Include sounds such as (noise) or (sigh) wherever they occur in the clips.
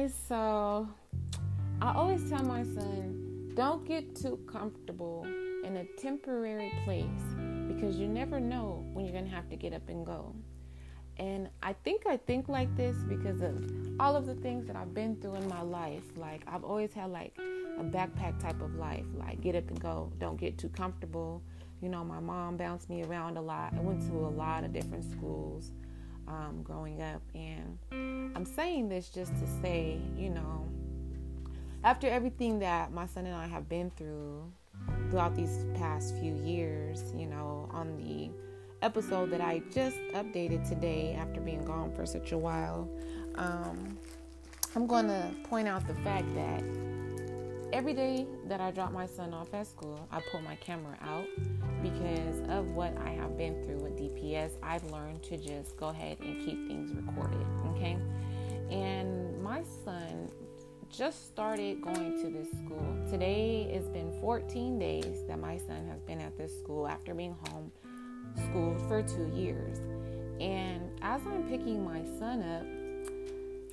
guys. So I always tell my son, don't get too comfortable in a temporary place because you never know when you're going to have to get up and go. And I think I think like this because of all of the things that I've been through in my life. Like I've always had like a backpack type of life, like get up and go, don't get too comfortable. You know, my mom bounced me around a lot. I went to a lot of different schools um, growing up, and I'm saying this just to say, you know, after everything that my son and I have been through throughout these past few years, you know, on the episode that I just updated today after being gone for such a while, um, I'm going to point out the fact that every day that I drop my son off at school, I pull my camera out because of what I have been through with DPS. I've learned to just go ahead and keep things recorded, okay? And my son just started going to this school. Today it's been 14 days that my son has been at this school after being home schooled for two years. And as I'm picking my son up,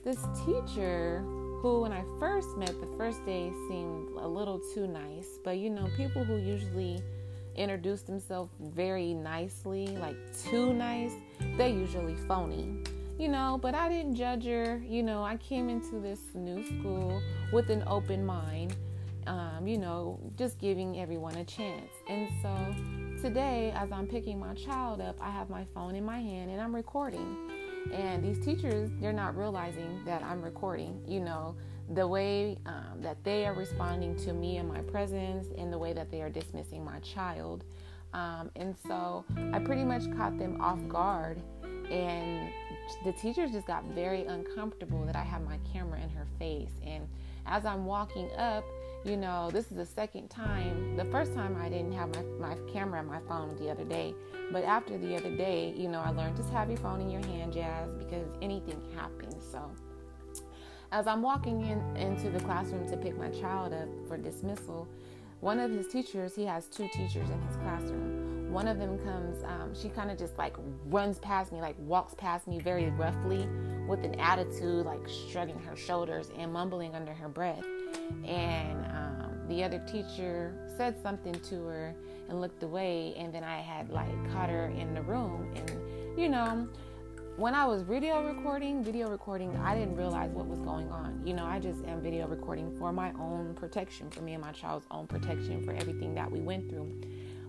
this teacher who, when I first met the first day, seemed a little too nice. But you know, people who usually introduce themselves very nicely, like too nice, they're usually phony. You know, but I didn't judge her. You know, I came into this new school with an open mind. Um, you know, just giving everyone a chance. And so today, as I'm picking my child up, I have my phone in my hand and I'm recording. And these teachers, they're not realizing that I'm recording, you know, the way um, that they are responding to me and my presence, and the way that they are dismissing my child. Um, and so I pretty much caught them off guard. And the teachers just got very uncomfortable that I have my camera in her face. And as I'm walking up, you know, this is the second time. The first time I didn't have my, my camera and my phone the other day. But after the other day, you know, I learned just have your phone in your hand, Jazz, because anything happens. So as I'm walking in into the classroom to pick my child up for dismissal, one of his teachers, he has two teachers in his classroom. One of them comes, um, she kind of just like runs past me, like walks past me very roughly with an attitude, like shrugging her shoulders and mumbling under her breath. And um, the other teacher said something to her and looked away. And then I had like caught her in the room. And, you know, when I was video recording, video recording, I didn't realize what was going on. You know, I just am video recording for my own protection, for me and my child's own protection, for everything that we went through.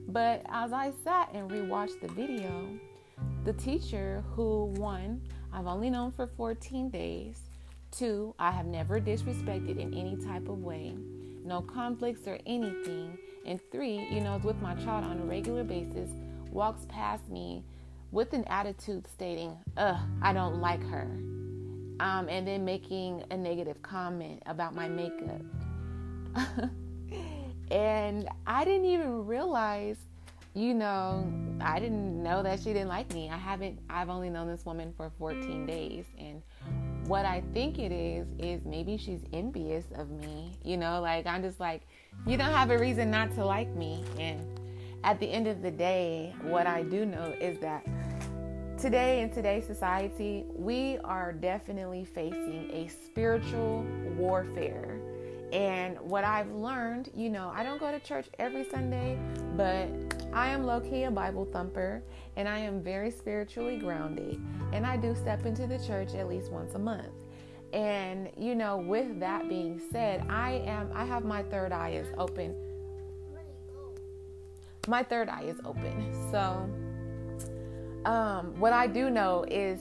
But as I sat and rewatched the video, the teacher who, one, I've only known for 14 days, Two, I have never disrespected in any type of way, no conflicts or anything. And three, you know, with my child on a regular basis, walks past me with an attitude stating, ugh, I don't like her. Um, and then making a negative comment about my makeup. (laughs) and I didn't even realize, you know, I didn't know that she didn't like me. I haven't, I've only known this woman for 14 days. And what I think it is is maybe she's envious of me. You know, like I'm just like, you don't have a reason not to like me. And at the end of the day, what I do know is that today in today's society, we are definitely facing a spiritual warfare. And what I've learned, you know, I don't go to church every Sunday, but I am low key a Bible thumper and I am very spiritually grounded. And I do step into the church at least once a month. And you know, with that being said, I am I have my third eye is open. My third eye is open. So um, what I do know is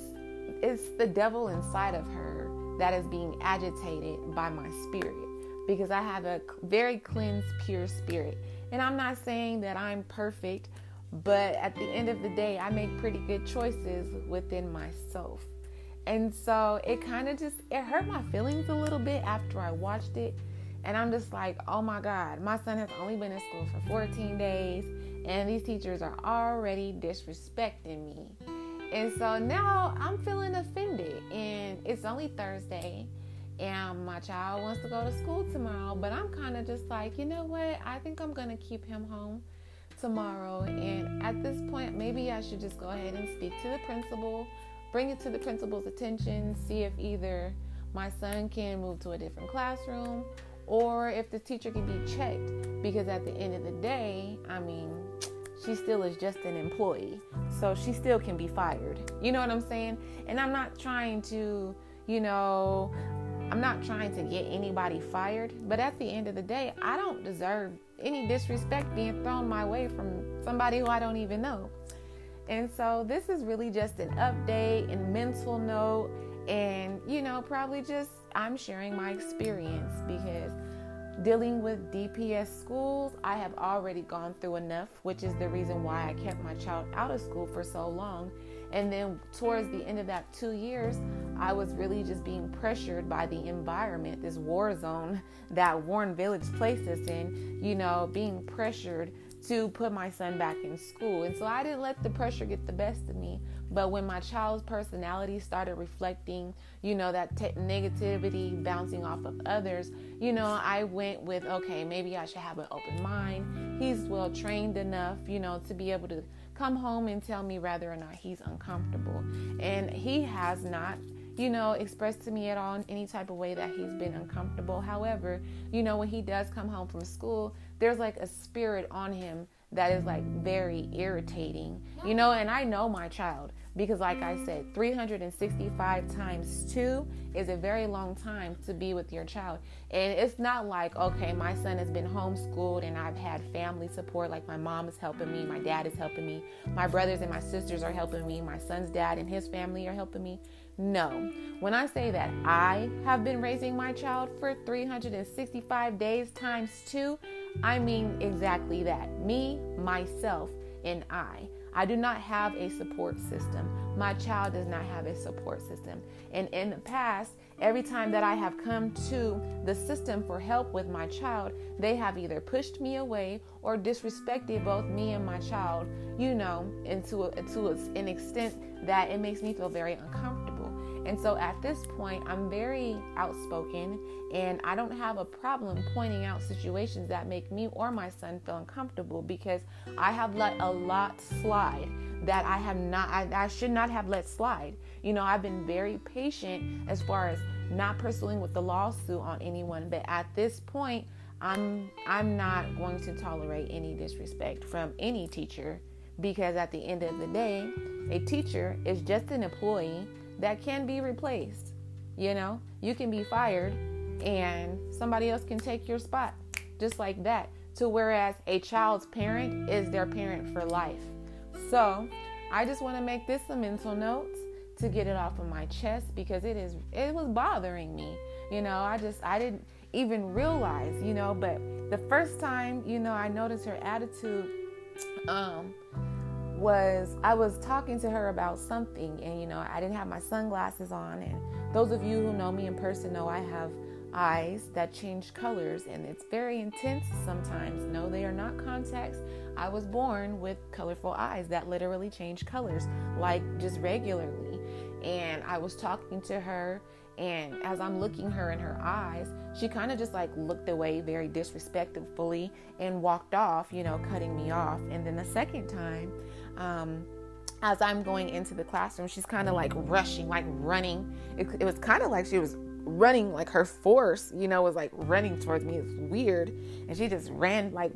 it's the devil inside of her that is being agitated by my spirit because I have a very cleansed, pure spirit. And I'm not saying that I'm perfect, but at the end of the day, I make pretty good choices within myself. And so it kind of just it hurt my feelings a little bit after I watched it. And I'm just like, oh my God, my son has only been in school for 14 days, and these teachers are already disrespecting me. And so now I'm feeling offended. And it's only Thursday, and my child wants to go to school tomorrow, but I'm kind of just like, you know what? I think I'm going to keep him home tomorrow. And at this point, maybe I should just go ahead and speak to the principal, bring it to the principal's attention, see if either my son can move to a different classroom or if the teacher can be checked because at the end of the day, I mean, she still is just an employee. So she still can be fired. You know what I'm saying? And I'm not trying to, you know, I'm not trying to get anybody fired, but at the end of the day, I don't deserve any disrespect being thrown my way from somebody who I don't even know. And so this is really just an update and mental note and you know, probably just I'm sharing my experience because dealing with DPS schools, I have already gone through enough, which is the reason why I kept my child out of school for so long. And then towards the end of that two years, I was really just being pressured by the environment, this war zone that Warren Village placed us in, you know, being pressured to put my son back in school. And so I didn't let the pressure get the best of me. But when my child's personality started reflecting, you know, that te- negativity bouncing off of others, you know, I went with, okay, maybe I should have an open mind. He's well trained enough, you know, to be able to come home and tell me whether or not he's uncomfortable. And he has not you know, expressed to me at all in any type of way that he's been uncomfortable. However, you know, when he does come home from school, there's like a spirit on him that is like very irritating, you know. And I know my child because, like I said, 365 times two is a very long time to be with your child. And it's not like, okay, my son has been homeschooled and I've had family support, like my mom is helping me, my dad is helping me, my brothers and my sisters are helping me, my son's dad and his family are helping me. No. When I say that I have been raising my child for 365 days times two, I mean exactly that. Me, myself, and I. I do not have a support system. My child does not have a support system. And in the past, every time that I have come to the system for help with my child, they have either pushed me away or disrespected both me and my child, you know, into a, to an extent that it makes me feel very uncomfortable. And so at this point, I'm very outspoken and I don't have a problem pointing out situations that make me or my son feel uncomfortable because I have let a lot slide that I have not, I, I should not have let slide. You know, I've been very patient as far as not pursuing with the lawsuit on anyone, but at this point, I'm I'm not going to tolerate any disrespect from any teacher because at the end of the day, a teacher is just an employee that can be replaced. You know, you can be fired and somebody else can take your spot just like that. To whereas a child's parent is their parent for life. So, I just want to make this a mental note to get it off of my chest because it is it was bothering me. You know, I just I didn't even realize, you know, but the first time, you know, I noticed her attitude um was I was talking to her about something, and you know, I didn't have my sunglasses on. And those of you who know me in person know I have eyes that change colors, and it's very intense sometimes. No, they are not contacts. I was born with colorful eyes that literally change colors, like just regularly. And I was talking to her, and as I'm looking her in her eyes, she kind of just like looked away very disrespectfully and walked off, you know, cutting me off. And then the second time, um, as I'm going into the classroom, she's kind of like rushing, like running. It, it was kind of like she was running, like her force, you know, was like running towards me. It's weird. And she just ran, like,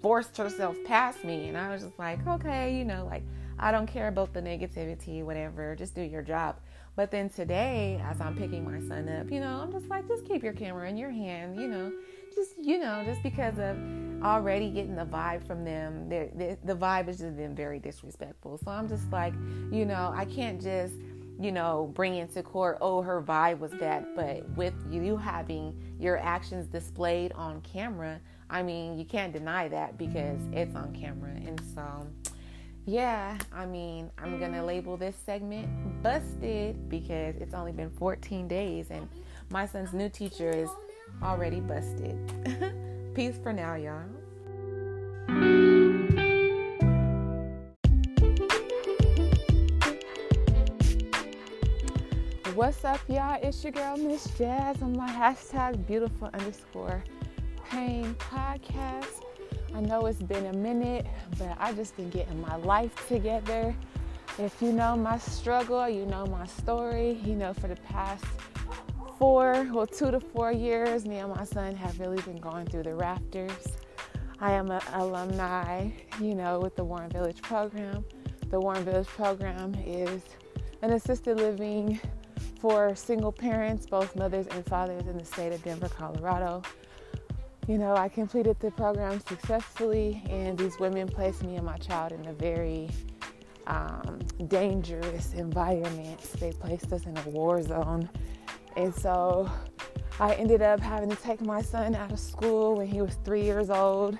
forced herself past me. And I was just like, okay, you know, like, I don't care about the negativity, whatever, just do your job. But then today, as I'm picking my son up, you know, I'm just like, just keep your camera in your hand, you know, just you know just because of already getting the vibe from them. The, the vibe has just been very disrespectful. So i'm just like you know i can't just you know bring into court oh her vibe was bad. But with you having your actions displayed on camera i mean you can't deny that because it's on camera. And so yeah, I mean, I'm gonna label this segment busted because it's only been 14 days and my son's new teacher is already busted. (laughs) Peace for now, y'all. What's up, y'all? It's your girl, Miss Jazz, on my hashtag beautiful underscore pain podcast. I know it's been a minute, but I just been getting my life together. If you know my struggle, you know my story, you know for the past four, well, two to four years, me and my son have really been going through the rafters. I am an alumni, you know, with the Warren Village program. The Warren Village program is an assisted living for single parents, both mothers and fathers in the state of Denver, Colorado. You know, I completed the program successfully, and these women placed me and my child in a very um, dangerous environment. They placed us in a war zone. And so I ended up having to take my son out of school when he was three years old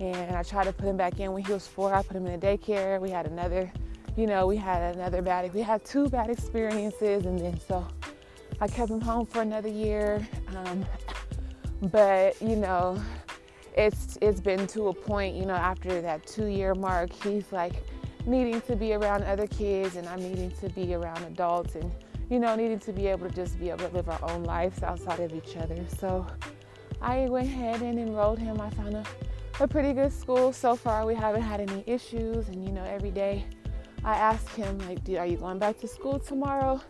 and I tried to put him back in when he was four. I put him in a daycare. We had another, you know, we had another bad, we had two bad experiences, and then so I kept him home for another year. Um, but you know, it's it's been to a point, you know, after that two-year mark, he's like needing to be around other kids, and I'm needing to be around adults, and you know, needing to be able to just be able to live our own lives outside of each other. So I went ahead and enrolled him. I found a a pretty good school so far. We haven't had any issues, and you know, every day I ask him like, "Are you going back to school tomorrow?"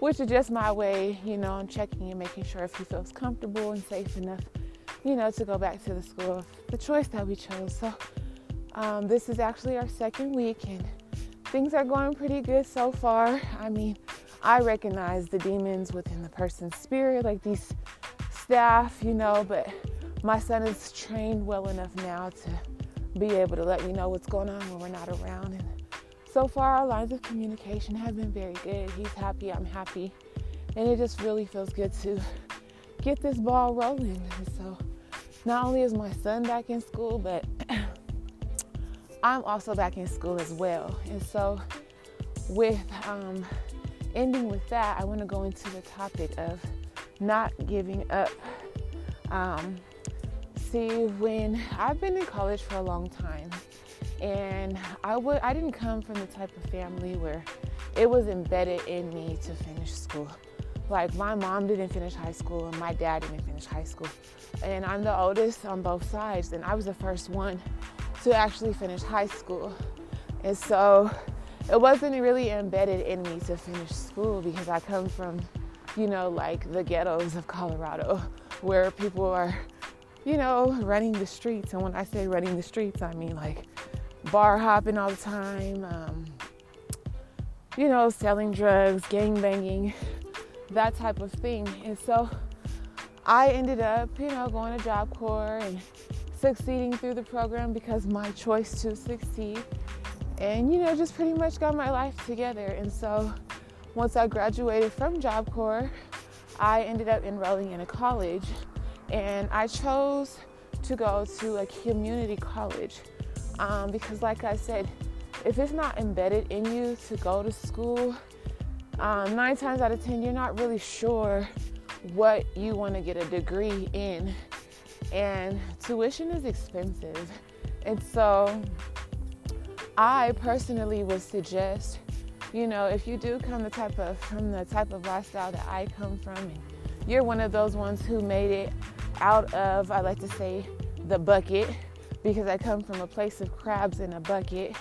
Which is just my way, you know, I'm checking and making sure if he feels comfortable and safe enough, you know, to go back to the school, the choice that we chose. So um, this is actually our second week, and things are going pretty good so far. I mean, I recognize the demons within the person's spirit, like these staff, you know, but my son is trained well enough now to be able to let me know what's going on when we're not around. And so far, our lines of communication have been very good. He's happy, I'm happy. And it just really feels good to get this ball rolling. And so, not only is my son back in school, but (clears throat) I'm also back in school as well. And so, with um, ending with that, I want to go into the topic of not giving up. Um, see, when I've been in college for a long time, and I would I didn't come from the type of family where it was embedded in me to finish school. Like my mom didn't finish high school and my dad didn't finish high school. And I'm the oldest on both sides and I was the first one to actually finish high school. And so it wasn't really embedded in me to finish school because I come from, you know, like the ghettos of Colorado where people are you know, running the streets. And when I say running the streets, I mean like bar hopping all the time, um, you know, selling drugs, gang banging, that type of thing. And so I ended up, you know, going to Job Corps and succeeding through the program because my choice to succeed. And, you know, just pretty much got my life together. And so once I graduated from Job Corps, I ended up enrolling in a college and I chose to go to a community college um, because, like I said, if it's not embedded in you to go to school, um, nine times out of ten, you're not really sure what you want to get a degree in. And tuition is expensive. And so, I personally would suggest, you know, if you do come the type of from the type of lifestyle that I come from, you're one of those ones who made it out of, I like to say, the bucket because I come from a place of crabs in a bucket.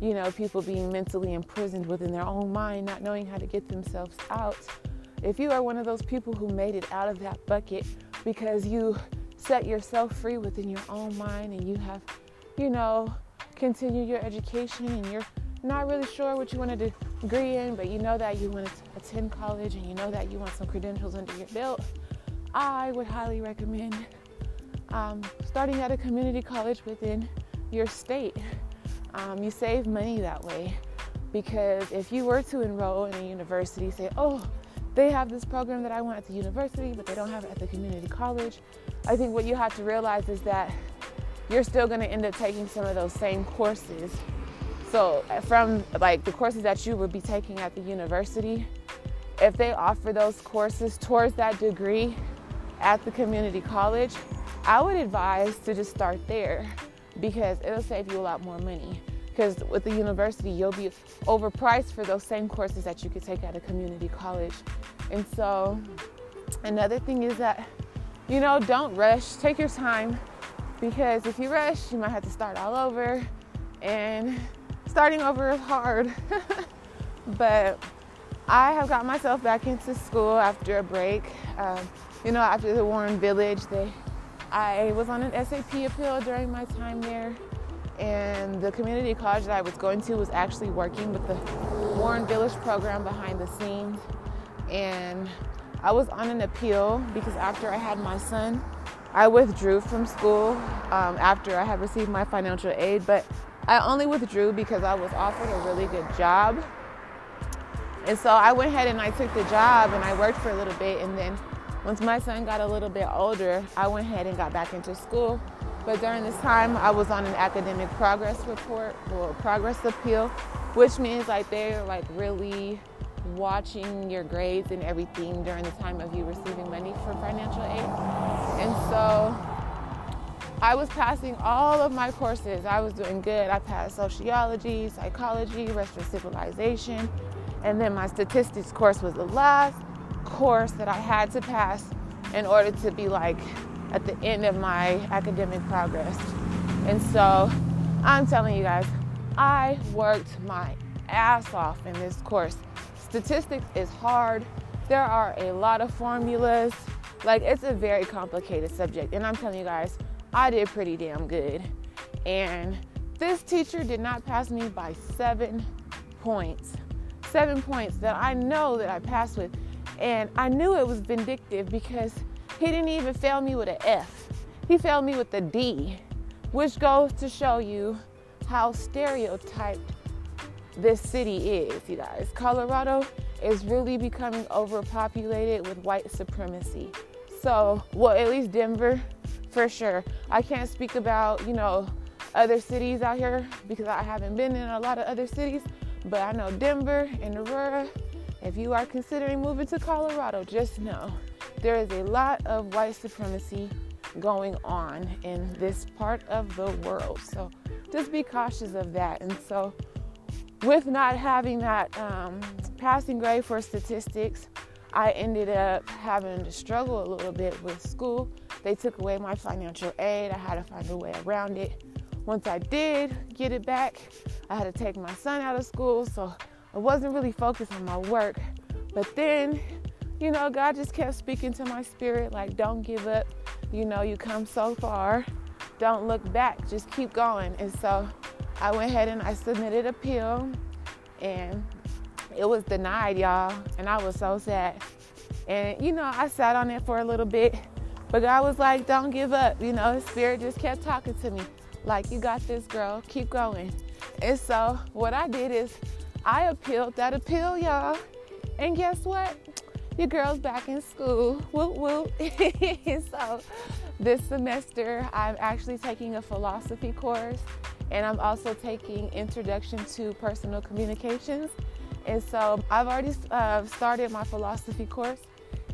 You know, people being mentally imprisoned within their own mind, not knowing how to get themselves out. If you are one of those people who made it out of that bucket because you set yourself free within your own mind and you have, you know, continued your education and you're not really sure what you want to degree in, but you know that you want to attend college and you know that you want some credentials under your belt I would highly recommend um, starting at a community college within your state. Um, you save money that way because if you were to enroll in a university, say, oh, they have this program that I want at the university, but they don't have it at the community college. I think what you have to realize is that you're still going to end up taking some of those same courses. So, uh, from like the courses that you would be taking at the university, if they offer those courses towards that degree, at the community college, I would advise to just start there because it'll save you a lot more money. Because with the university, you'll be overpriced for those same courses that you could take at a community college. And so, another thing is that, you know, don't rush, take your time because if you rush, you might have to start all over, and starting over is hard. (laughs) but I have got myself back into school after a break. Um, you know, after the Warren Village, they, I was on an SAP appeal during my time there, and the community college that I was going to was actually working with the Warren Village program behind the scenes. And I was on an appeal because after I had my son, I withdrew from school um, after I had received my financial aid, but I only withdrew because I was offered a really good job. And so I went ahead and I took the job and I worked for a little bit. And then once my son got a little bit older, I went ahead and got back into school. But during this time, I was on an academic progress report or progress appeal, which means like they're like really watching your grades and everything during the time of you receiving money for financial aid. And so I was passing all of my courses. I was doing good. I passed sociology, psychology, Western civilization, and then my statistics course was the last course that I had to pass in order to be like at the end of my academic progress. And so I'm telling you guys, I worked my ass off in this course. Statistics is hard. There are a lot of formulas. Like, it's a very complicated subject. And I'm telling you guys, I did pretty damn good. And this teacher did not pass me by seven points. Seven points that I know that I passed with. And I knew it was vindictive because he didn't even fail me with an F. He failed me with a D, which goes to show you how stereotyped this city is, you guys. Colorado is really becoming overpopulated with white supremacy. So, well, at least Denver, for sure. I can't speak about, you know, other cities out here because I haven't been in a lot of other cities, but I know Denver and Aurora. If you are considering moving to Colorado, just know there is a lot of white supremacy going on in this part of the world. So just be cautious of that. And so, with not having that um, passing grade for statistics, I ended up having to struggle a little bit with school. They took away my financial aid. I had to find a way around it. Once I did get it back, I had to take my son out of school, so I wasn't really focused on my work. But then, you know, God just kept speaking to my spirit like, don't give up. You know, you come so far. Don't look back. Just keep going. And so I went ahead and I submitted appeal and it was denied, y'all. And I was so sad. And you know, I sat on it for a little bit, but God was like, don't give up. You know, spirit just kept talking to me. Like, you got this, girl. Keep going. And so what I did is I appealed that appeal, y'all. And guess what? Your girl's back in school. Whoop whoop. (laughs) so this semester I'm actually taking a philosophy course and I'm also taking Introduction to Personal Communications. And so I've already uh, started my philosophy course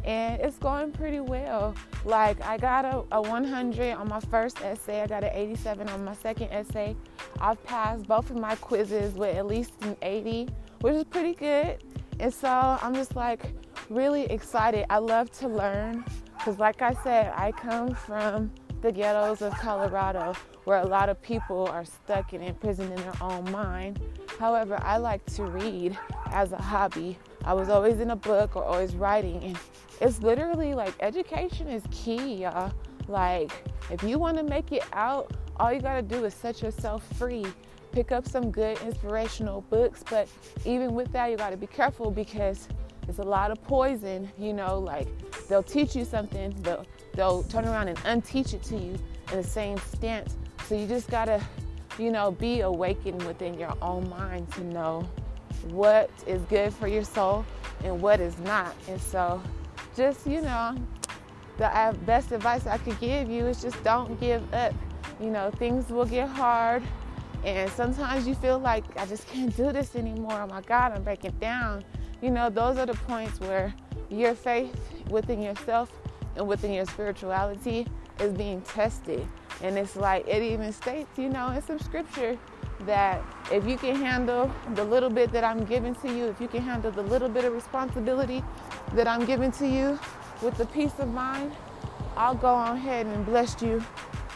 and it's going pretty well. Like I got a, a 100 on my first essay, I got an 87 on my second essay. I've passed both of my quizzes with at least an 80, which is pretty good. And so I'm just like really excited. I love to learn because, like I said, I come from the ghettos of Colorado where a lot of people are stuck and imprisoned in their own mind. However, I like to read as a hobby. I was always in a book or always writing, and it's literally like education is key, y'all. Like, if you want to make it out, all you got to do is set yourself free. Pick up some good inspirational books, but even with that, you got to be careful because it's a lot of poison, you know, like they'll teach you something, they'll, they'll turn around and unteach it to you in the same stance. So you just gotta, you know, be awakened within your own mind to know what is good for your soul and what is not. And so just, you know, the uh, best advice I could give you is just don't give up. You know, things will get hard. And sometimes you feel like I just can't do this anymore. Oh my God, I'm breaking down. You know, those are the points where your faith within yourself and within your spirituality is being tested. And it's like it even states, you know, in some scripture that if you can handle the little bit that I'm giving to you, if you can handle the little bit of responsibility that I'm giving to you with the peace of mind, I'll go on ahead and bless you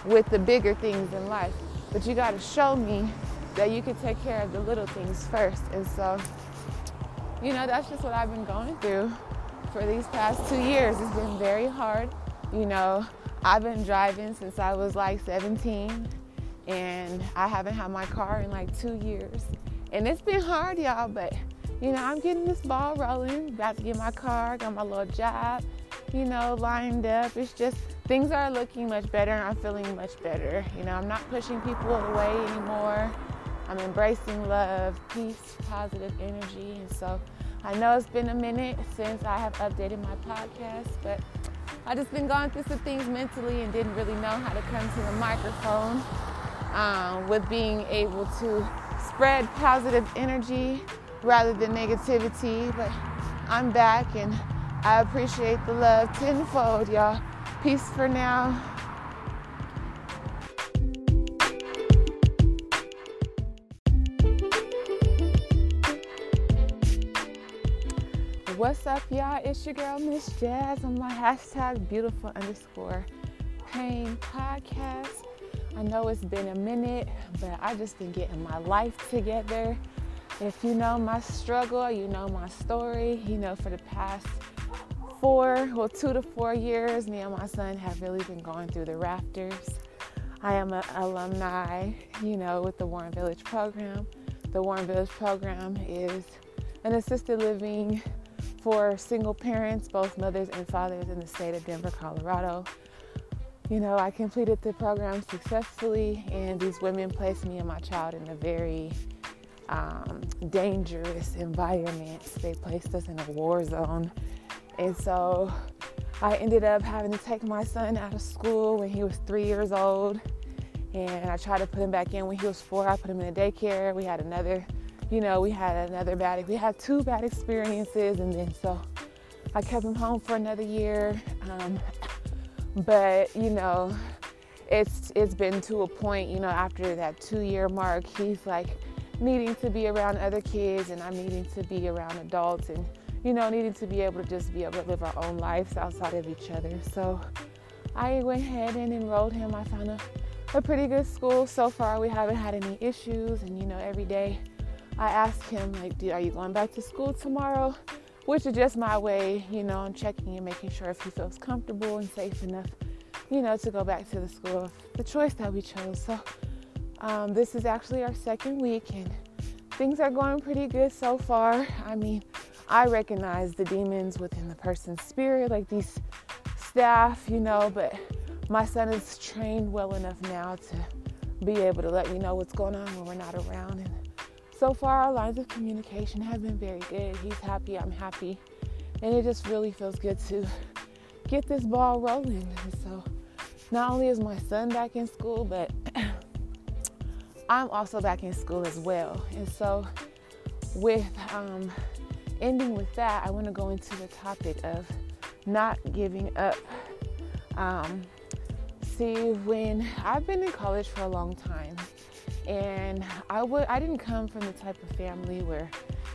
with the bigger things in life. But you got to show me that you can take care of the little things first. And so you know, that's just what I've been going through for these past two years. It's been very hard. You know, I've been driving since I was like 17 and I haven't had my car in like two years. And it's been hard, y'all, but you know, I'm getting this ball rolling. About to get my car, got my little job, you know, lined up. It's just things are looking much better and I'm feeling much better. You know, I'm not pushing people away anymore. I'm embracing love, peace, positive energy. And so I know it's been a minute since I have updated my podcast, but I just been going through some things mentally and didn't really know how to come to the microphone um, with being able to spread positive energy rather than negativity. But I'm back and I appreciate the love tenfold, y'all. Peace for now. What's up, y'all? It's your girl, Miss Jazz, on my hashtag beautiful underscore pain podcast. I know it's been a minute, but I just been getting my life together. If you know my struggle, you know my story, you know for the past four, well, two to four years, me and my son have really been going through the rafters. I am an alumni, you know, with the Warren Village program. The Warren Village program is an assisted living for single parents, both mothers and fathers in the state of Denver, Colorado. You know, I completed the program successfully, and these women placed me and my child in a very um, dangerous environment. They placed us in a war zone. And so I ended up having to take my son out of school when he was three years old. And I tried to put him back in when he was four. I put him in a daycare. We had another you know, we had another bad, we had two bad experiences, and then so I kept him home for another year. Um, but you know, it's it's been to a point, you know, after that two year mark, he's like needing to be around other kids, and I'm needing to be around adults, and you know, needing to be able to just be able to live our own lives outside of each other. So I went ahead and enrolled him. I found a, a pretty good school so far. We haven't had any issues, and you know, every day I asked him, like, are you going back to school tomorrow? Which is just my way, you know, I'm checking and making sure if he feels comfortable and safe enough, you know, to go back to the school, the choice that we chose. So um, this is actually our second week, and things are going pretty good so far. I mean, I recognize the demons within the person's spirit, like these staff, you know, but my son is trained well enough now to be able to let me know what's going on when we're not around. And so far our lines of communication have been very good. He's happy, I'm happy. And it just really feels good to get this ball rolling. And so not only is my son back in school, but (clears throat) I'm also back in school as well. And so with um, ending with that, I want to go into the topic of not giving up. Um, see, when I've been in college for a long time, and I would I didn't come from the type of family where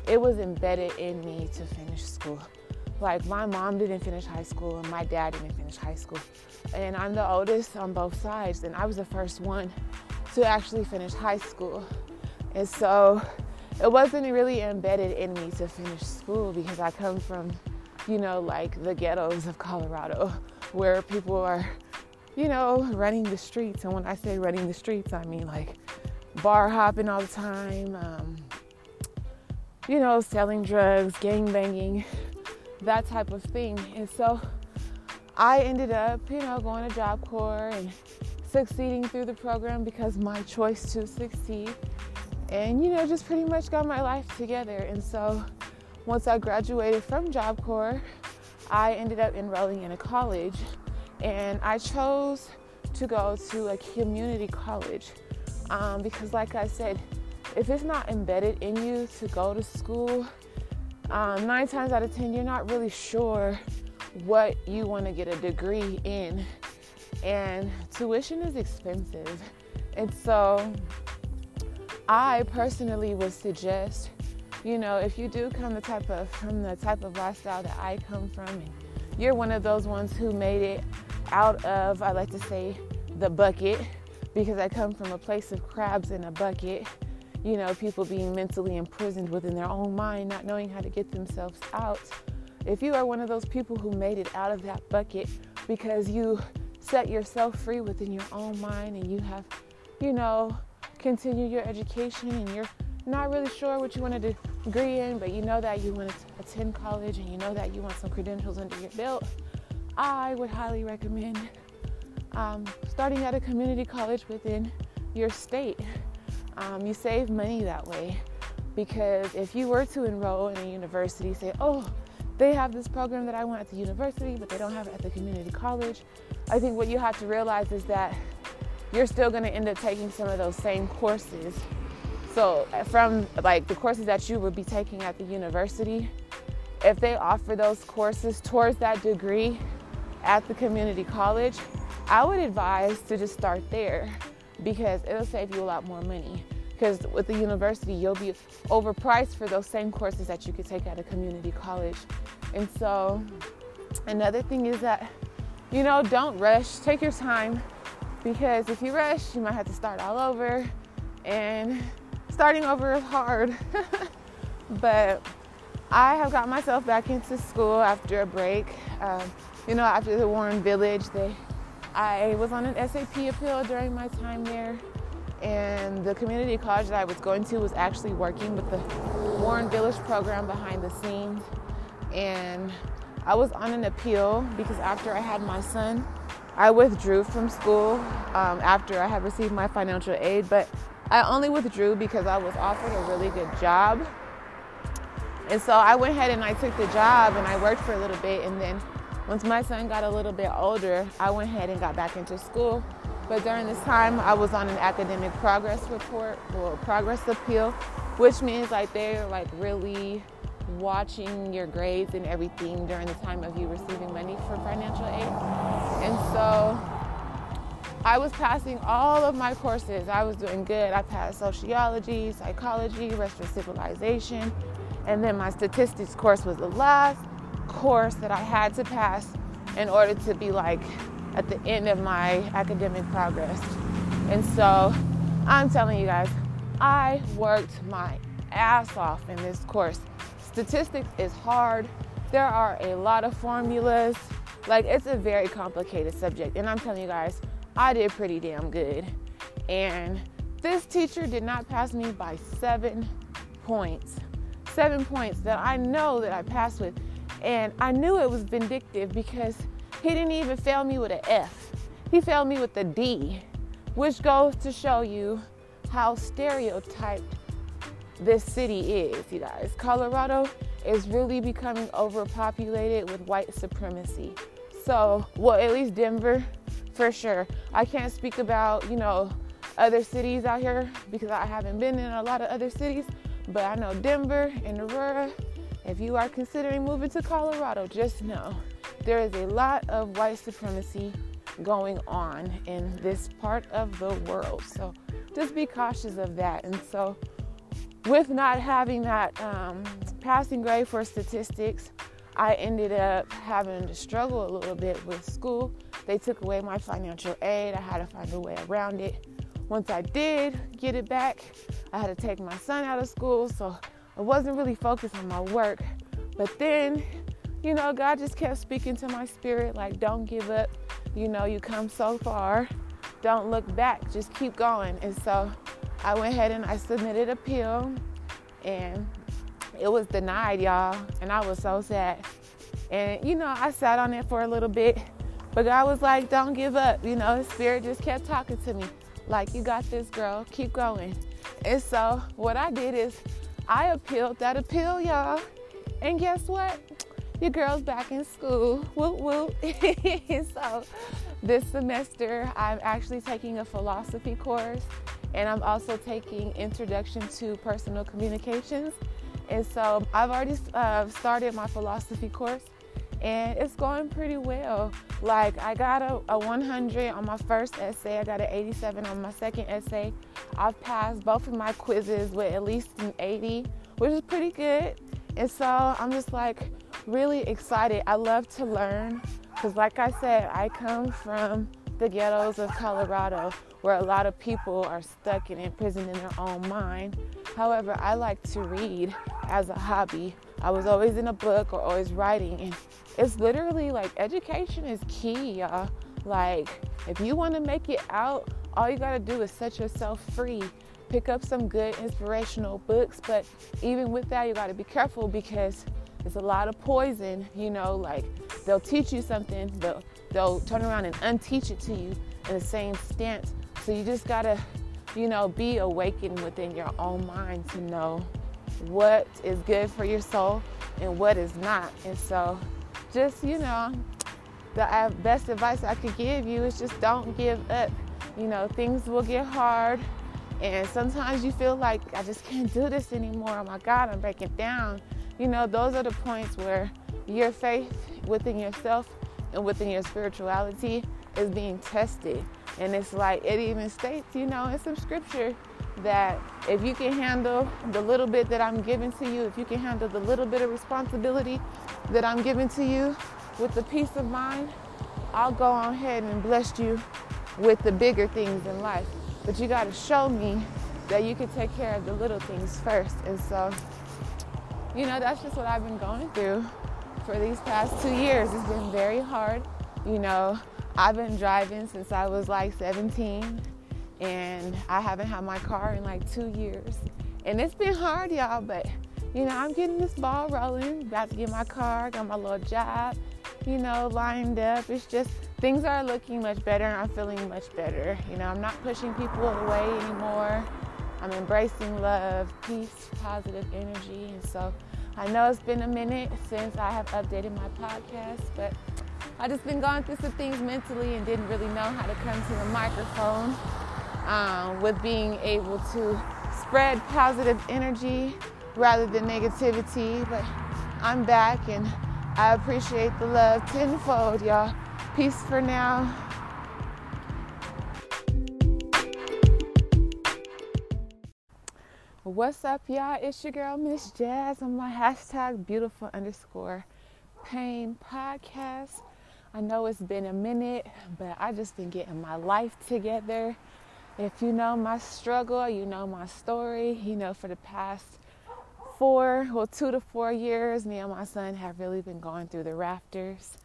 it was embedded in me to finish school. Like my mom didn't finish high school and my dad didn't finish high school. And I'm the oldest on both sides and I was the first one to actually finish high school. And so it wasn't really embedded in me to finish school because I come from, you know, like the ghettos of Colorado where people are, you know, running the streets. And when I say running the streets, I mean like bar hopping all the time, um, you know, selling drugs, gang banging, that type of thing. And so I ended up, you know, going to Job Corps and succeeding through the program because my choice to succeed. And, you know, just pretty much got my life together. And so once I graduated from Job Corps, I ended up enrolling in a college. And I chose to go to a community college um, because, like I said, if it's not embedded in you to go to school, um, nine times out of ten, you're not really sure what you want to get a degree in. And tuition is expensive. And so, I personally would suggest, you know, if you do come the type of from the type of lifestyle that I come from, and you're one of those ones who made it out of, I like to say, the bucket because I come from a place of crabs in a bucket. you know, people being mentally imprisoned within their own mind, not knowing how to get themselves out. If you are one of those people who made it out of that bucket because you set yourself free within your own mind and you have, you know, continued your education and you're not really sure what you want to degree in, but you know that you want to attend college and you know that you want some credentials under your belt, I would highly recommend um, starting at a community college within your state. Um, you save money that way because if you were to enroll in a university, say, oh, they have this program that I want at the university, but they don't have it at the community college. I think what you have to realize is that you're still going to end up taking some of those same courses. So, from like the courses that you would be taking at the university, if they offer those courses towards that degree at the community college, I would advise to just start there because it'll save you a lot more money. Because with the university, you'll be overpriced for those same courses that you could take at a community college. And so, another thing is that, you know, don't rush, take your time because if you rush, you might have to start all over, and starting over is hard. (laughs) but I have got myself back into school after a break. Um, you know, after the Warren Village, they I was on an SAP appeal during my time there, and the community college that I was going to was actually working with the Warren Village program behind the scenes. And I was on an appeal because after I had my son, I withdrew from school um, after I had received my financial aid, but I only withdrew because I was offered a really good job. And so I went ahead and I took the job and I worked for a little bit and then once my son got a little bit older, I went ahead and got back into school. But during this time, I was on an academic progress report or progress appeal, which means like they're like really watching your grades and everything during the time of you receiving money for financial aid. And so I was passing all of my courses. I was doing good. I passed sociology, psychology, Western civilization, and then my statistics course was the last course that I had to pass in order to be like at the end of my academic progress. And so I'm telling you guys, I worked my ass off in this course. Statistics is hard. There are a lot of formulas. Like it's a very complicated subject. And I'm telling you guys, I did pretty damn good. And this teacher did not pass me by seven points. Seven points that I know that I passed with. And I knew it was vindictive because he didn't even fail me with an F. He failed me with a D, which goes to show you how stereotyped this city is, you guys. Colorado is really becoming overpopulated with white supremacy. So, well, at least Denver, for sure. I can't speak about, you know, other cities out here because I haven't been in a lot of other cities, but I know Denver and Aurora if you are considering moving to Colorado, just know there is a lot of white supremacy going on in this part of the world. So just be cautious of that. And so, with not having that um, passing grade for statistics, I ended up having to struggle a little bit with school. They took away my financial aid. I had to find a way around it. Once I did get it back, I had to take my son out of school. So I wasn't really focused on my work. But then, you know, God just kept speaking to my spirit like, don't give up. You know, you come so far. Don't look back. Just keep going. And so I went ahead and I submitted a appeal and it was denied, y'all. And I was so sad. And, you know, I sat on it for a little bit. But God was like, don't give up. You know, His Spirit just kept talking to me, like, you got this, girl. Keep going. And so what I did is I appealed that appeal, y'all. And guess what? Your girl's back in school. Whoop whoop. (laughs) so this semester I'm actually taking a philosophy course and I'm also taking introduction to personal communications. And so I've already uh, started my philosophy course and it's going pretty well. Like I got a, a 100 on my first essay, I got an 87 on my second essay. I've passed both of my quizzes with at least an 80, which is pretty good. And so I'm just like really excited. I love to learn because, like I said, I come from the ghettos of Colorado where a lot of people are stuck and imprisoned in their own mind. However, I like to read as a hobby. I was always in a book or always writing, and it's literally like education is key, y'all. Like, if you want to make it out, all you got to do is set yourself free. Pick up some good inspirational books, but even with that, you got to be careful because it's a lot of poison. You know, like they'll teach you something, they'll, they'll turn around and unteach it to you in the same stance. So you just got to, you know, be awakened within your own mind to know what is good for your soul and what is not. And so, just, you know, the best advice I could give you is just don't give up. You know, things will get hard, and sometimes you feel like I just can't do this anymore. Oh my God, I'm breaking down. You know, those are the points where your faith within yourself and within your spirituality is being tested. And it's like it even states, you know, in some scripture that if you can handle the little bit that I'm giving to you, if you can handle the little bit of responsibility that I'm giving to you with the peace of mind, I'll go on ahead and bless you with the bigger things in life. But you got to show me that you can take care of the little things first. And so, you know, that's just what I've been going through for these past two years. It's been very hard. You know, I've been driving since I was like 17 and I haven't had my car in like two years. And it's been hard, y'all, but you know, I'm getting this ball rolling, about to get my car, got my little job, you know, lined up. It's just things are looking much better and I'm feeling much better. You know, I'm not pushing people away anymore. I'm embracing love, peace, positive energy. And so I know it's been a minute since I have updated my podcast, but I just been going through some things mentally and didn't really know how to come to the microphone um, with being able to spread positive energy rather than negativity. But I'm back and I appreciate the love tenfold, y'all. Peace for now. What's up, y'all? It's your girl, Miss Jazz, on my hashtag beautiful underscore pain podcast. I know it's been a minute, but I just been getting my life together. If you know my struggle, you know my story, you know for the past four, well, two to four years, me and my son have really been going through the rafters.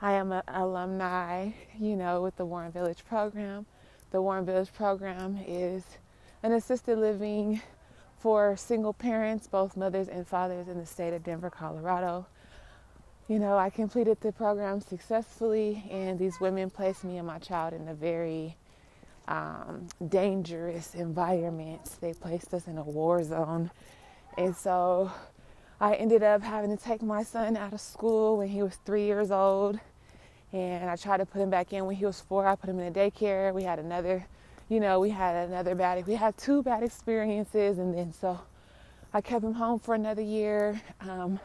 I am an alumni, you know, with the Warren Village program. The Warren Village program is an assisted living for single parents, both mothers and fathers in the state of Denver, Colorado. You know, I completed the program successfully, and these women placed me and my child in a very um, dangerous environments. They placed us in a war zone and so I ended up having to take my son out of school when he was three years old. And I tried to put him back in when he was four. I put him in a daycare. We had another, you know, we had another bad, we had two bad experiences. And then so I kept him home for another year. Um,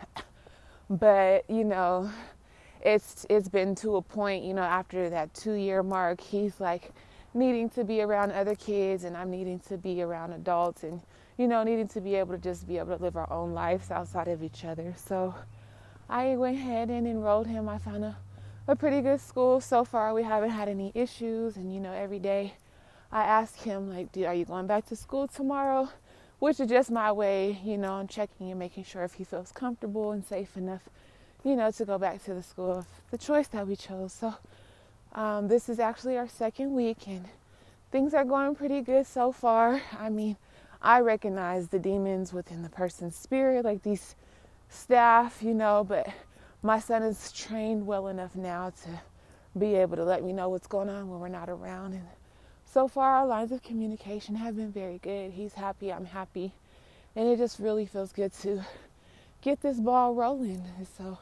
but, you know, it's it's been to a point, you know, after that two year mark, he's like needing to be around other kids and I'm needing to be around adults and you know, needing to be able to just be able to live our own lives outside of each other. So I went ahead and enrolled him. I found a, a pretty good school. So far, we haven't had any issues. And, you know, every day I ask him, like, are you going back to school tomorrow? Which is just my way, you know, and checking and making sure if he feels comfortable and safe enough, you know, to go back to the school, of the choice that we chose. So um, this is actually our second week, and things are going pretty good so far. I mean, I recognize the demons within the person's spirit, like these staff, you know, but my son is trained well enough now to be able to let me know what's going on when we're not around. And so far, our lines of communication have been very good. He's happy, I'm happy, and it just really feels good to get this ball rolling. So,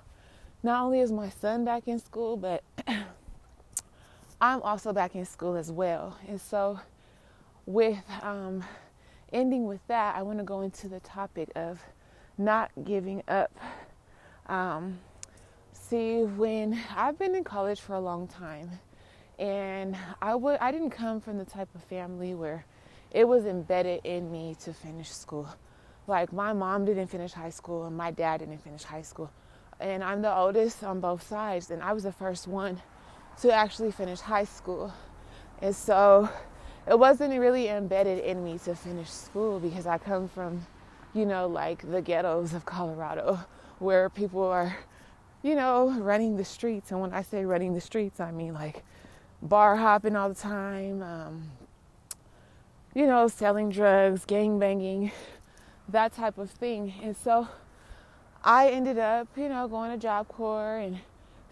not only is my son back in school, but (clears throat) I'm also back in school as well. And so, with um, ending with that, I want to go into the topic of not giving up. Um, see, when I've been in college for a long time, and I would I didn't come from the type of family where it was embedded in me to finish school. Like my mom didn't finish high school and my dad didn't finish high school. And I'm the oldest on both sides and I was the first one to actually finish high school. And so it wasn't really embedded in me to finish school because I come from, you know, like the ghettos of Colorado where people are, you know, running the streets. And when I say running the streets, I mean like bar hopping all the time, um, you know, selling drugs, gang banging, that type of thing. And so I ended up, you know, going to Job Corps and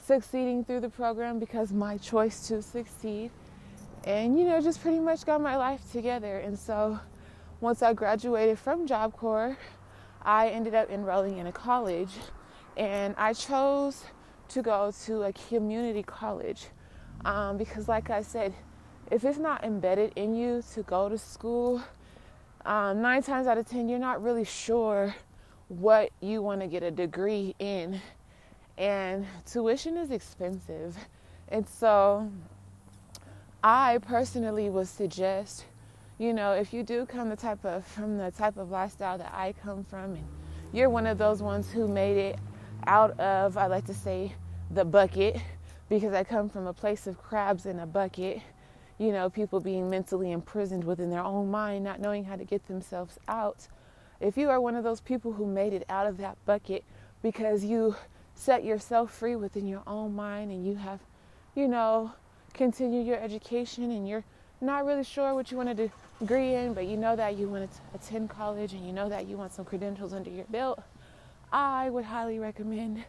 succeeding through the program because my choice to succeed. And, you know, just pretty much got my life together. And so once I graduated from Job Corps, I ended up enrolling in a college. And I chose to go to a community college um, because, like I said, if it's not embedded in you to go to school, um, nine times out of ten, you're not really sure what you want to get a degree in. And tuition is expensive. And so, I personally would suggest, you know, if you do come the type of from the type of lifestyle that I come from, and you're one of those ones who made it out of, I like to say, the bucket, because I come from a place of crabs in a bucket. You know, people being mentally imprisoned within their own mind, not knowing how to get themselves out. If you are one of those people who made it out of that bucket because you set yourself free within your own mind and you have, you know, continued your education and you're not really sure what you want to degree in, but you know that you want to attend college and you know that you want some credentials under your belt, I would highly recommend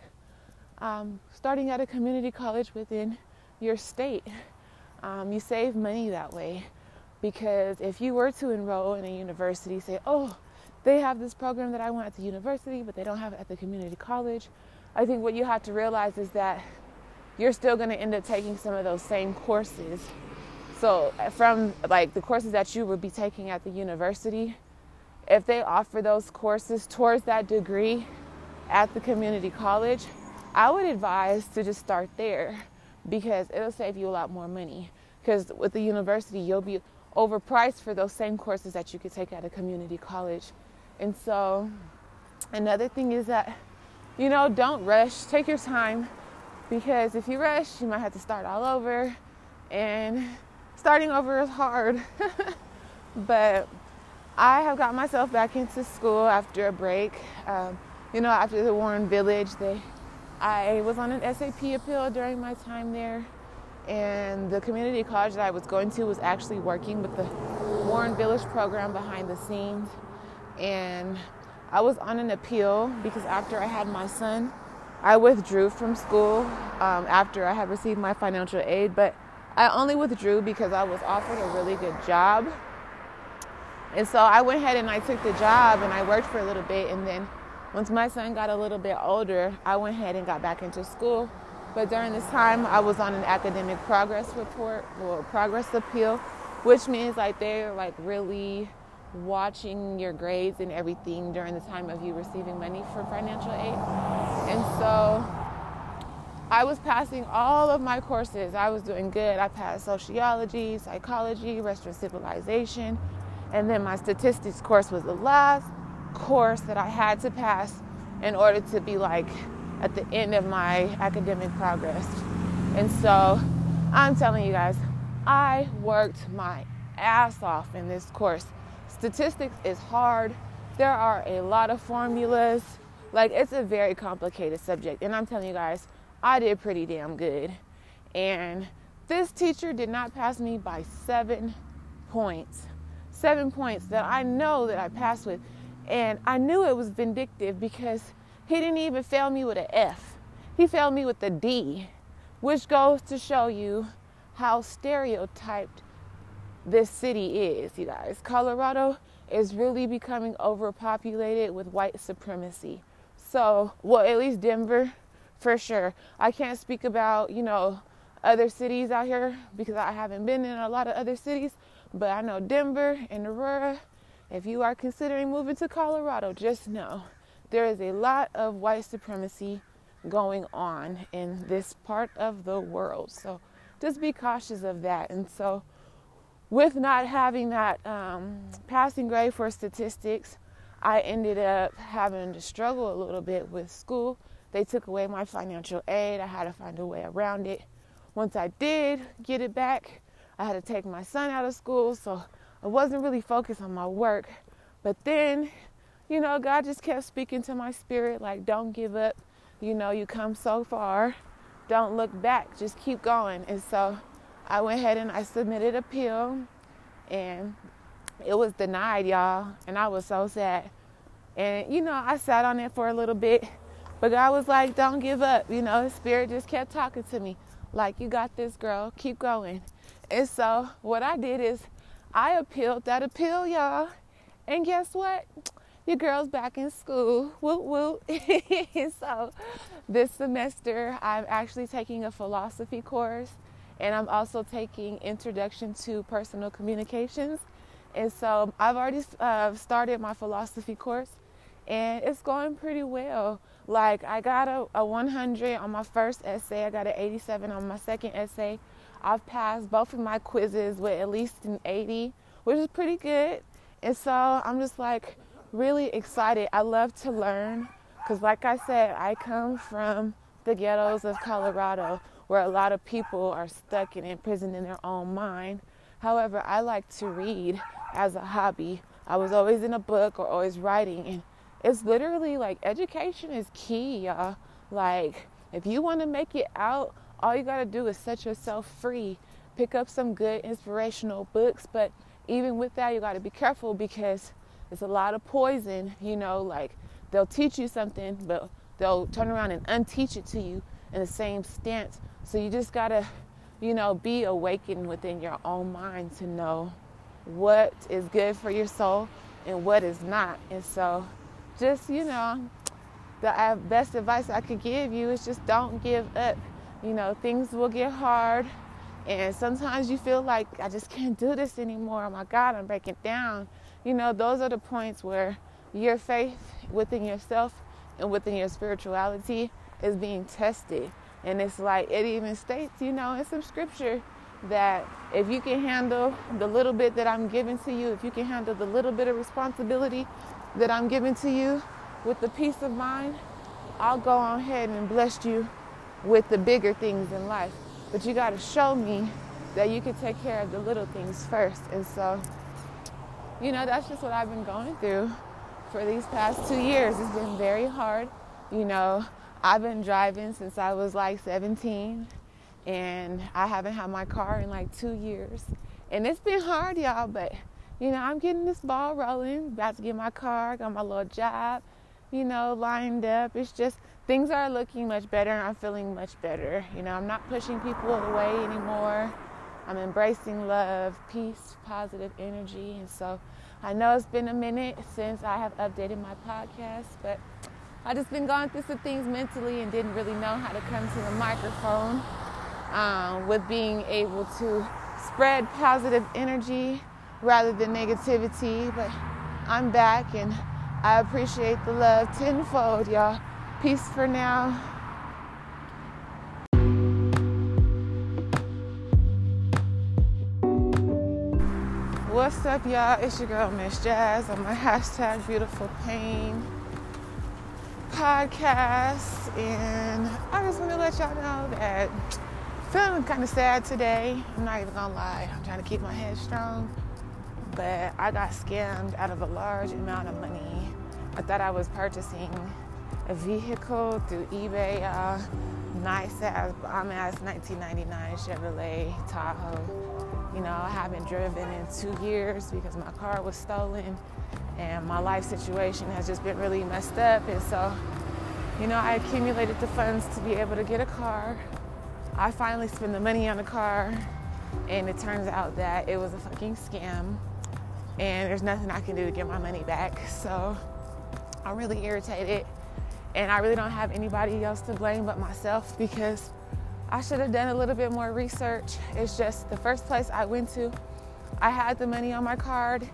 um, starting at a community college within your state. Um, you save money that way because if you were to enroll in a university, say, oh, they have this program that I want at the university, but they don't have it at the community college. I think what you have to realize is that you're still going to end up taking some of those same courses. So, uh, from like the courses that you would be taking at the university, if they offer those courses towards that degree at the community college, I would advise to just start there because it'll save you a lot more money. Because with the university, you'll be overpriced for those same courses that you could take at a community college. And so, another thing is that, you know, don't rush, take your time. Because if you rush, you might have to start all over, and starting over is hard. (laughs) but I have got myself back into school after a break. Um, you know, after the Warren Village, they, I was on an SAP appeal during my time there, and the community college that I was going to was actually working with the Warren Village program behind the scenes, and I was on an appeal because after I had my son, I withdrew from school um, after I had received my financial aid, but I only withdrew because I was offered a really good job. And so I went ahead and I took the job and I worked for a little bit. And then once my son got a little bit older, I went ahead and got back into school. But during this time, I was on an academic progress report or progress appeal, which means like they're like really watching your grades and everything during the time of you receiving money for financial aid. And so I was passing all of my courses. I was doing good. I passed sociology, psychology, Western civilization, and then my statistics course was the last course that I had to pass in order to be like at the end of my academic progress. And so I'm telling you guys, I worked my ass off in this course statistics is hard. There are a lot of formulas. Like, it's a very complicated subject. And I'm telling you guys, I did pretty damn good. And this teacher did not pass me by seven points. Seven points that I know that I passed with. And I knew it was vindictive because he didn't even fail me with an F. He failed me with a D, which goes to show you how stereotyped this city is, you guys. Colorado is really becoming overpopulated with white supremacy. So, well, at least Denver, for sure. I can't speak about, you know, other cities out here because I haven't been in a lot of other cities, but I know Denver and Aurora. If you are considering moving to Colorado, just know there is a lot of white supremacy going on in this part of the world. So just be cautious of that. And so, with not having that um, passing grade for statistics, I ended up having to struggle a little bit with school. They took away my financial aid. I had to find a way around it. Once I did get it back, I had to take my son out of school, so I wasn't really focused on my work. But then, you know, God just kept speaking to my spirit like, don't give up. You know, you come so far. Don't look back. Just keep going. And so I went ahead and I submitted appeal and it was denied, y'all. And I was so sad. And, you know, I sat on it for a little bit. But God was like, don't give up. You know, His Spirit just kept talking to me, like, you got this, girl. Keep going. And so what I did is I appealed that appeal, y'all. And guess what? Your girl's back in school. Woo woo. (laughs) so this semester, I'm actually taking a philosophy course and I'm also taking Introduction to Personal Communications. And so I've already uh, started my philosophy course and it's going pretty well. Like I got a, a 100 on my first essay, I got an 87 on my second essay. I've passed both of my quizzes with at least an 80, which is pretty good. And so I'm just like really excited. I love to learn because, like I said, I come from the ghettos of Colorado where a lot of people are stuck and imprisoned in their own mind. However, I like to read as a hobby. I was always in a book or always writing, and it's literally like education is key, y'all. Like, if you want to make it out, all you got to do is set yourself free. Pick up some good inspirational books, but even with that, you got to be careful because it's a lot of poison, you know, like they'll teach you something, but they'll turn around and unteach it to you in the same stance. So you just got to, you know, be awakened within your own mind to know what is good for your soul and what is not. And so just, you know, the uh, best advice I could give you is just don't give up. You know, things will get hard. And sometimes you feel like, I just can't do this anymore. Oh my God, I'm breaking down. You know, those are the points where your faith within yourself and within your spirituality is being tested. And it's like, it even states, you know, in some scripture that if you can handle the little bit that I'm giving to you, if you can handle the little bit of responsibility that I'm giving to you with the peace of mind, I'll go on ahead and bless you with the bigger things in life. But you got to show me that you can take care of the little things first. And so, you know, that's just what I've been going through for these past two years. It's been very hard. You know, I've been driving since I was like 17, and I haven't had my car in like two years. And it's been hard, y'all, but you know, I'm getting this ball rolling, about to get my car, got my little job, you know, lined up. It's just things are looking much better and I'm feeling much better. You know, I'm not pushing people away anymore. I'm embracing love, peace, positive energy. And so I know it's been a minute since I have updated my podcast, but I just been going through some things mentally and didn't really know how to come to the microphone um, with being able to spread positive energy rather than negativity. But I'm back and I appreciate the love tenfold, y'all. Peace for now. What's up, y'all? It's your girl, Miss Jazz, on my hashtag Beautiful Pain podcast. And I just want to let y'all know that I'm feeling kind of sad today. I'm not even gonna lie, I'm trying to keep my head strong but I got scammed out of a large amount of money. I thought I was purchasing a vehicle through eBay, uh, nice ass, bomb ass 1999 Chevrolet Tahoe. You know, I haven't driven in two years because my car was stolen and my life situation has just been really messed up. And so, you know, I accumulated the funds to be able to get a car. I finally spent the money on the car, and it turns out that it was a fucking scam and there's nothing I can do to get my money back. So I'm really irritated, and I really don't have anybody else to blame but myself because I should have done a little bit more research. It's just the first place I went to, I had the money on my card,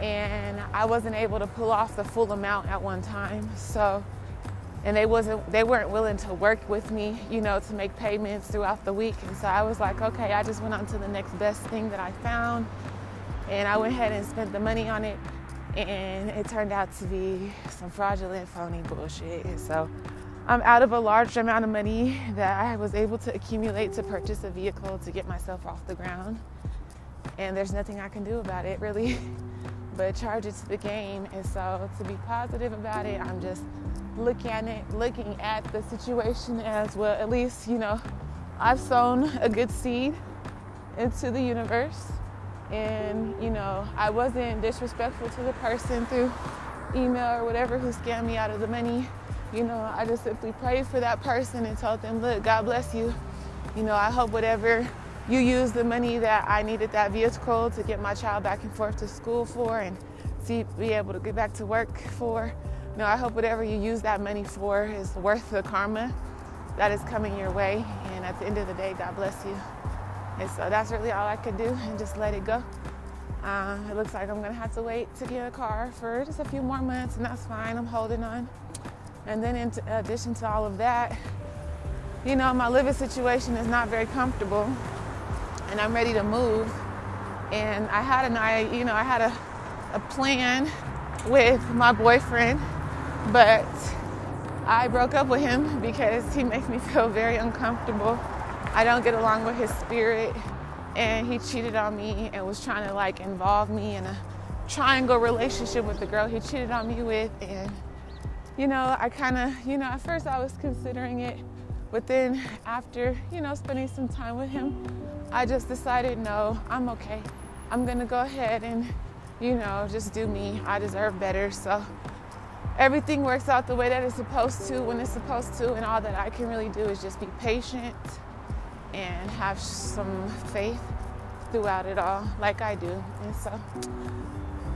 and I wasn't able to pull off the full amount at one time. So and they wasn't they weren't willing to work with me you know to make payments throughout the week and so i was like okay i just went on to the next best thing that i found and I went ahead and spent the money on it, and it turned out to be some fraudulent, phony bullshit. And so I'm out of a large amount of money that I was able to accumulate to purchase a vehicle to get myself off the ground. and there's nothing I can do about it really, (laughs) but charge it to the game. And so to be positive about it, I'm just looking at it, looking at the situation as well. At least you know, I've sown a good seed into the universe, and you know, I wasn't disrespectful to the person through email or whatever who scammed me out of the money. You know, I just simply prayed for that person and told them, look, God bless you. You know, I hope whatever you use the money that I needed that vehicle to get my child back and forth to school for and see be able to get back to work for. Know, I hope whatever you use that money for is worth the karma that is coming your way. And at the end of the day, God bless you. And so that's really all I could do and just let it go. Uh, it looks like I'm gonna have to wait to get a car for just a few more months, and that's fine. I'm holding on. And then, in addition to all of that, you know, my living situation is not very comfortable and I'm ready to move. And I had an I, you know, I had a, a plan with my boyfriend, but I broke up with him because he makes me (laughs) feel very uncomfortable. I don't get along with his spirit, and he cheated on me and was trying to like involve me in a triangle relationship with the girl he cheated on me with. And you know, I kind of, you know, at first I was considering it but then after, you know, spending some time with him, I just decided, no, I'm okay. I'm gonna go ahead and, you know, just do me. I deserve better. So everything works out the way that it's supposed to when it's supposed to, and all that I can really do is just be patient and have some faith throughout it all, like I do. And so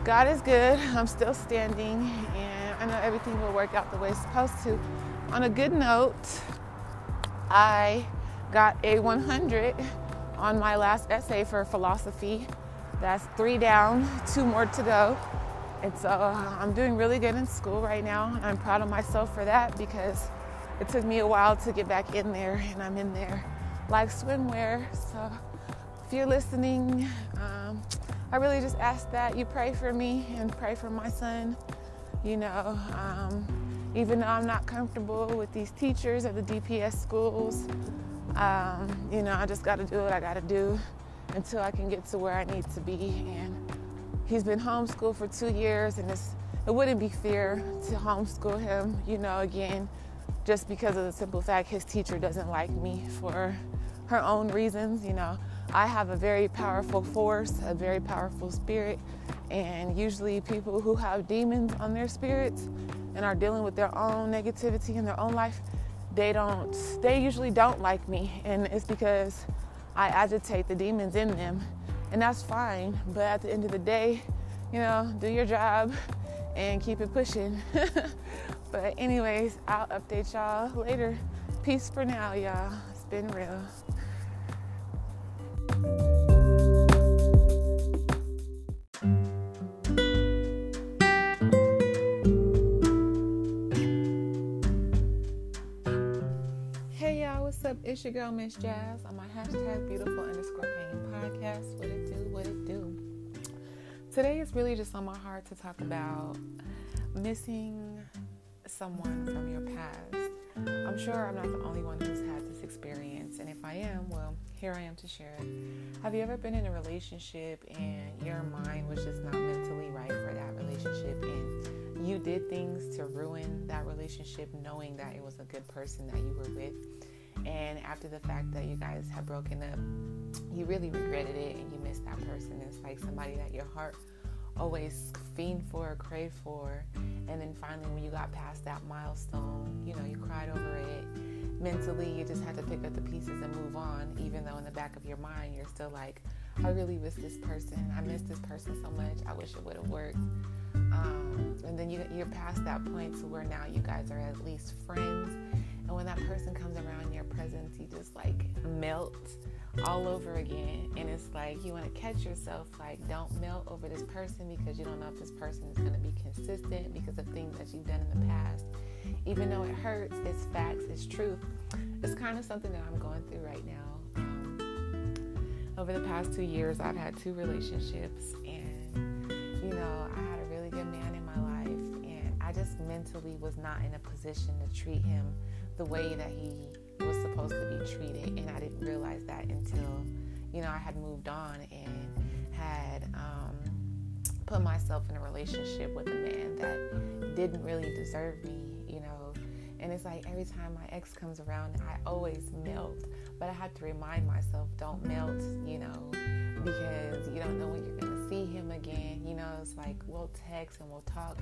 God is good. I'm still standing, and I know everything will work out the way it's supposed to. On a good note, I got a 100 on my last essay for philosophy. That's three down, two more to go. And so uh, I'm doing really good in school right now. I'm proud of myself for that because it took me a while to get back in there, and I'm in there like swimwear. So if you're listening, um, I really just ask that you pray for me and pray for my son. You know, um, even though I'm not comfortable with these teachers at the DPS schools, um, you know, I just got to do what I got to do until I can get to where I need to be. And he's been homeschooled for two years, and it wouldn't be fair to homeschool him, you know, again, just because of the simple fact his teacher doesn't like me for her own reasons. You know, I have a very powerful force, a very powerful spirit, and usually people who have demons on their spirits and are dealing with their own negativity in their own life, they don't, they usually don't like me. And it's because I agitate the demons in them. And that's fine. But at the end of the day, you know, do your job and keep it pushing. (laughs) but, anyways, I'll update y'all later. Peace for now, y'all. It's been real. Up? It's your girl, Miss Jazz, on my hashtag beautiful underscore pain podcast. What it do, what it do. Today is really just on my heart to talk about missing someone from your past. I'm sure I'm not the only one who's had this experience, and if I am, well, here I am to share it. Have you ever been in a relationship and your mind was just not mentally right for that relationship, and you did things to ruin that relationship knowing that it was a good person that you were with? and after the fact that you guys have broken up, you really regretted it and you missed that person. It's like somebody that your heart always fiend for, or crave for, and then finally when you got past that milestone, you know, you cried over it. Mentally, you just had to pick up the pieces and move on, even though in the back of your mind you're still like, I really miss this person. I miss this person so much. I wish it would have worked. Um, and then you, you're past that point to where now you guys are at least friends and when that person comes around your presence, you just like melt all over again. And it's like you want to catch yourself, like, don't melt over this person because you don't know if this person is going to be consistent because of things that you've done in the past. Even though it hurts, it's facts, it's truth. It's kind of something that I'm going through right now. Um, over the past two years, I've had two relationships, and you know, I had a really good man in my life, and I just mentally was not in a position to treat him the way that he was supposed to be treated. And I didn't realize that until, you know, I had moved on and had um, put myself in a relationship with a man that didn't really deserve me, you know. And it's like every time my ex comes around, I always melt. But I have to remind myself, don't melt, you know, because you don't know when you're going to see him again. You know, it's like we'll text and we'll talk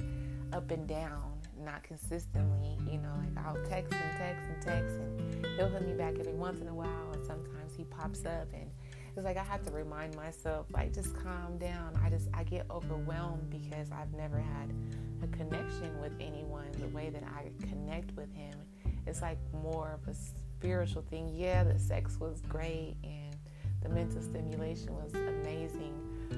up and down, not consistently. You know, like I'll text and text and text, and he'll hit me back every once in a while, and sometimes he pops up and it's like I have to remind myself, like, just calm down. I just, I get overwhelmed because I've never had a connection with anyone the way that I connect with him. It's like more of a spiritual thing. Yeah, the sex was great and the mental stimulation was amazing,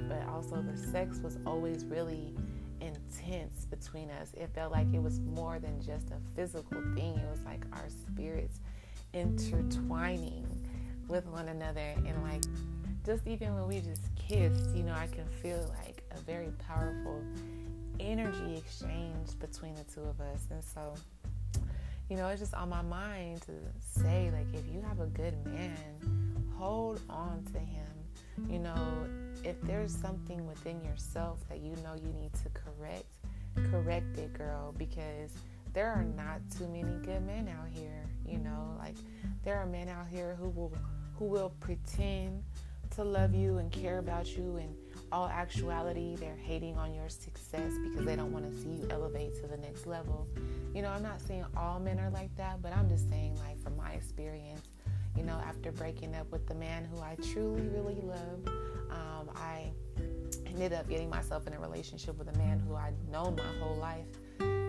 but also the sex was always really intense between us. It felt like it was more than just a physical thing, it was like our spirits intertwining with one another and like just even when we just kissed, you know, I can feel like a very powerful energy exchange between the two of us. And so, you know, it's just on my mind to say, like, if you have a good man, hold on to him. You know, if there's something within yourself that you know you need to correct, correct it, girl, because there are not too many good men out here. You know, like, there are men out here who will who will pretend to love you and care about you and all actuality they're hating on your success because they don't want to see you elevate to the next level you know i'm not saying all men are like that but i'm just saying like from my experience you know after breaking up with the man who i truly really love um, i ended up getting myself in a relationship with a man who i'd known my whole life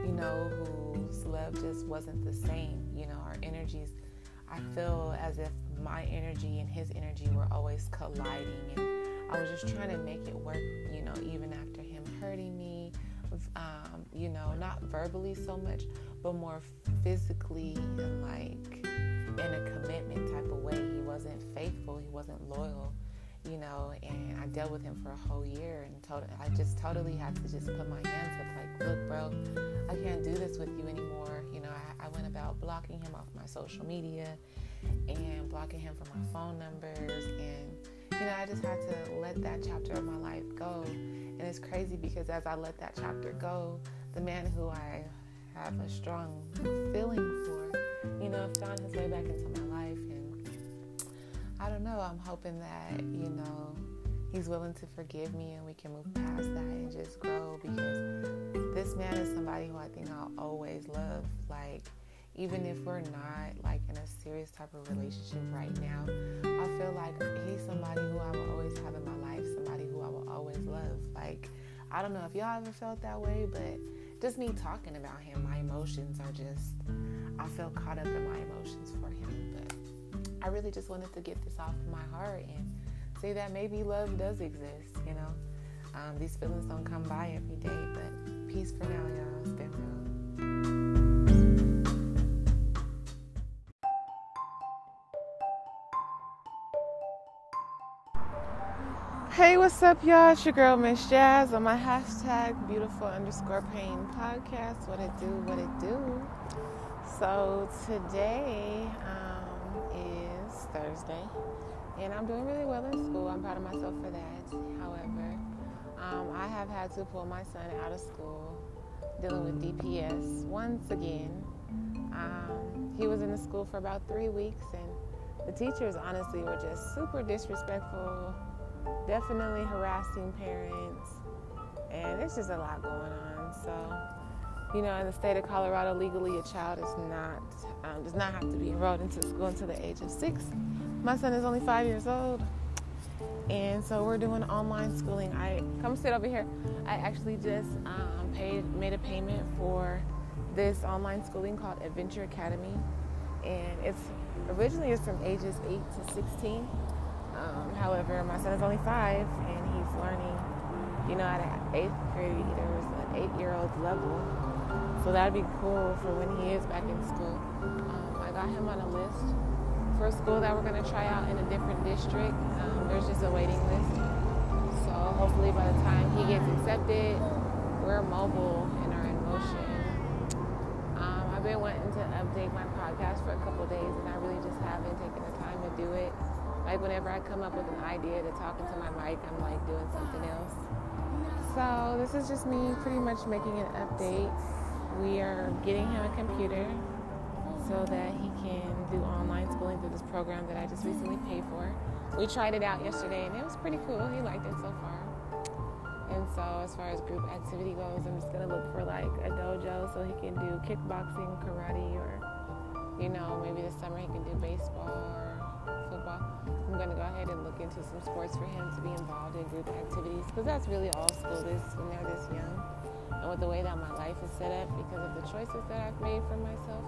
you know whose love just wasn't the same you know our energies i feel as if my energy and his energy were always colliding and I was just trying to make it work, you know, even after him hurting me, um, you know, not verbally so much, but more physically and like in a commitment type of way. He wasn't faithful, he wasn't loyal, you know, and I dealt with him for a whole year and told I just totally had to just put my hands up like, look, bro, I can't do this with you anymore. You know, I, I went about blocking him off my social media and blocking him from my phone numbers and you know, I just had to let that chapter of my life go. And it's crazy because as I let that chapter go, the man who I have a strong feeling for, you know, found his way back into my life. I don't know, I'm hoping that, you know, he's willing to forgive me and we can move past that and just grow because this man is somebody who I think I'll always love. Like, even if we're not like in a serious type of relationship right now, I feel like he's somebody who I will always have in my life, somebody who I will always love. Like, I don't know if y'all ever felt that way, but just me talking about him, my emotions are just, I feel caught up in my emotions for him. But I really just wanted to get this off my heart and say that maybe love does exist, you know? Um, these feelings don't come by every day, but peace for now, y'all. It's been real. Hey, what's up, y'all? It's your girl, Miss Jazz, on my hashtag beautiful underscore pain podcast. What it do, what it do. So, today um, Thursday, and I'm doing really well in school. I'm proud of myself for that. However, um, I have had to pull my son out of school dealing with DPS once again. Um, he was in the school for about three weeks, and the teachers honestly were just super disrespectful definitely harassing parents, and it's just a lot going on. So, you know, in the state of Colorado, legally, a child is not um, does not have to be enrolled into school until the age of six. My son is only five years old, and so we're doing online schooling. I come sit over here. I actually just um, paid made a payment for this online schooling called Adventure Academy, and it's originally it's from ages eight to sixteen um, however, my son is only five and he's learning, you know, at an eighth grade, there was an eight year old level. So that'd be cool for when he is back in school. Um, I got him on a list for a school that we're going to try out in a different district. Um, there's just a waiting list. So hopefully by the time he gets accepted, we're mobile and are in motion. Um, I've been wanting to update my podcast for a couple days and I really just haven't taken the time to do it. Like whenever I come up with an idea to talk into my mic, I'm like doing something else. So this is just me pretty much making an update. We are getting him a computer so that he can do online schooling through this program that I just recently paid for. We tried it out yesterday and it was pretty cool. He liked it so far. And so, as far as group activity goes, I'm just gonna look for like a dojo so he can do kickboxing, karate, or you know, maybe this summer he can do baseball or football. I'm gonna go ahead and look into some sports for him to be involved in group activities because that's really all school is when they're this young. And with the way that my life is set up, because of the choices that I've made for myself,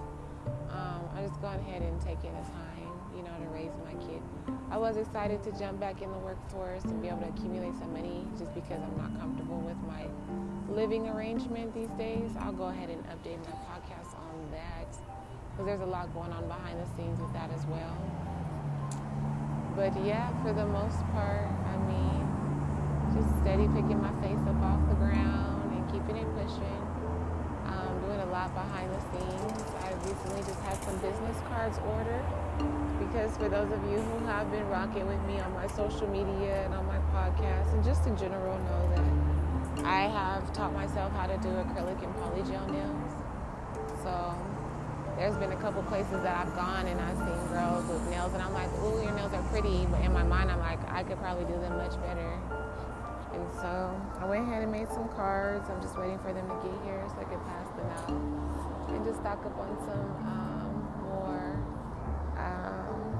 um, I just gone ahead and taken the time, you know, to raise my kid. I was excited to jump back in the workforce and be able to accumulate some money just because I'm not comfortable with my living arrangement these days. I'll go ahead and update my podcast on that because there's a lot going on behind the scenes with that as well. But yeah, for the most part, I mean, just steady picking my face up off the ground lot behind the scenes. I recently just had some business cards ordered because for those of you who have been rocking with me on my social media and on my podcast and just in general know that I have taught myself how to do acrylic and polygel nails. So there's been a couple places that I've gone and I've seen girls with nails and I'm like, ooh, your nails are pretty. But in my mind, I'm like, I could probably do them much better. And so I went ahead and made some cards. I'm just waiting for them to get here so I can pass them out. And just stock up on some um, more, um,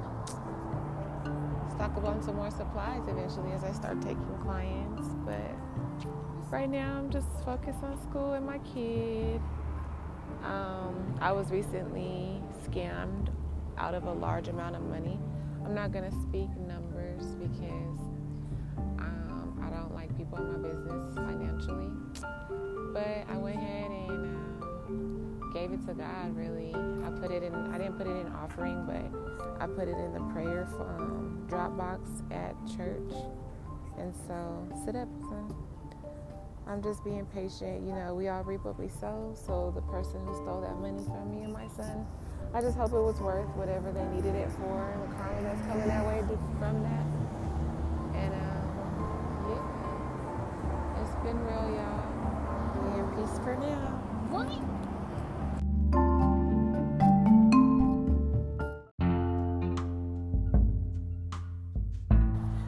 stock up on some more supplies eventually as I start taking clients. But right now I'm just focused on school and my kid. Um, I was recently scammed out of a large amount of money. I'm not going to speak numbers because my business financially. But I went ahead and uh, gave it to God. Really, I put it in. I didn't put it in offering, but I put it in the prayer um, Dropbox at church. And so, sit up, son. I'm just being patient. You know, we all reap what we sow. So the person who stole that money from me and my son, I just hope it was worth whatever they needed it for, and the karma that's coming that way from that. Real, y'all. In peace for now. What?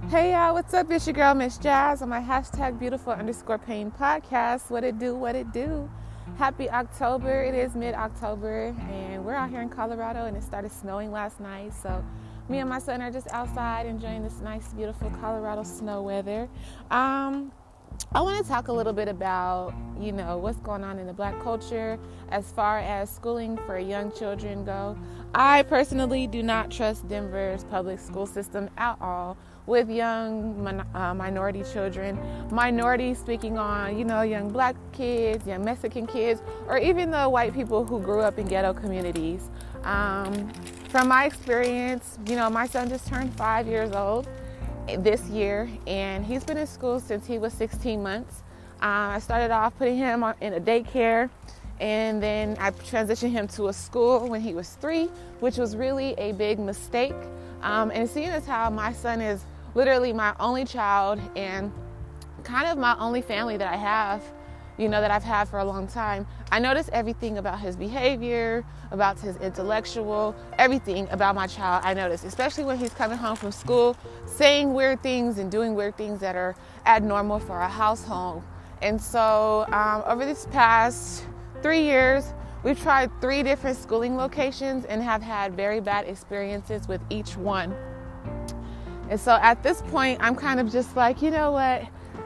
Hey y'all, what's up? It's your girl Miss Jazz on my hashtag beautiful underscore pain podcast. What it do, what it do. Happy October. It is mid October and we're out here in Colorado and it started snowing last night. So me and my son are just outside enjoying this nice, beautiful Colorado snow weather. Um, I want to talk a little bit about, you know, what's going on in the black culture as far as schooling for young children go. I personally do not trust Denver's public school system at all with young min- uh, minority children, minorities speaking on, you know, young black kids, young Mexican kids, or even the white people who grew up in ghetto communities. Um, from my experience, you know, my son just turned five years old this year, and he's been in school since he was 16 months. Uh, I started off putting him in a daycare, and then I transitioned him to a school when he was three, which was really a big mistake. Um, and seeing as how my son is literally my only child and kind of my only family that I have, you know, that I've had for a long time, I notice everything about his behavior, about his intellectual, everything about my child. I notice, especially when he's coming home from school, saying weird things and doing weird things that are abnormal for a household. And so, um, over this past three years, we've tried three different schooling locations and have had very bad experiences with each one. And so, at this point, I'm kind of just like, you know what?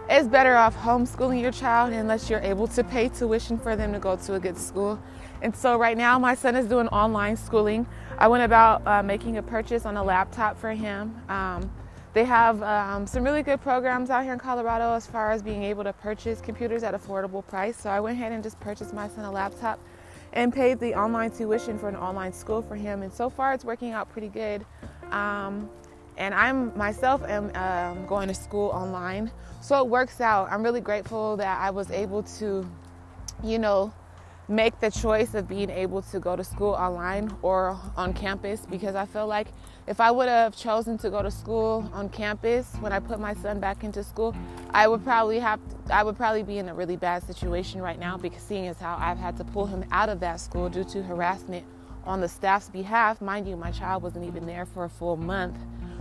It's better off homeschooling your child unless you're able to pay tuition for them to go to a good school. And so right now, my son is doing online schooling. I went about uh, making a purchase on a laptop for him. Um, they have um, some really good programs out here in Colorado as far as being able to purchase computers at affordable price. So I went ahead and just purchased my son a laptop and paid the online tuition for an online school for him. And so far, it's working out pretty good. Um, and I'm myself am um, going to school online, so it works out. I'm really grateful that I was able to, you know, make the choice of being able to go to school online or on campus because I feel like if I would have chosen to go to school on campus when I put my son back into school, I would probably have to, I would probably be in a really bad situation right now because seeing as how I've had to pull him out of that school due to harassment on the staff's behalf, mind you, my child wasn't even there for a full month.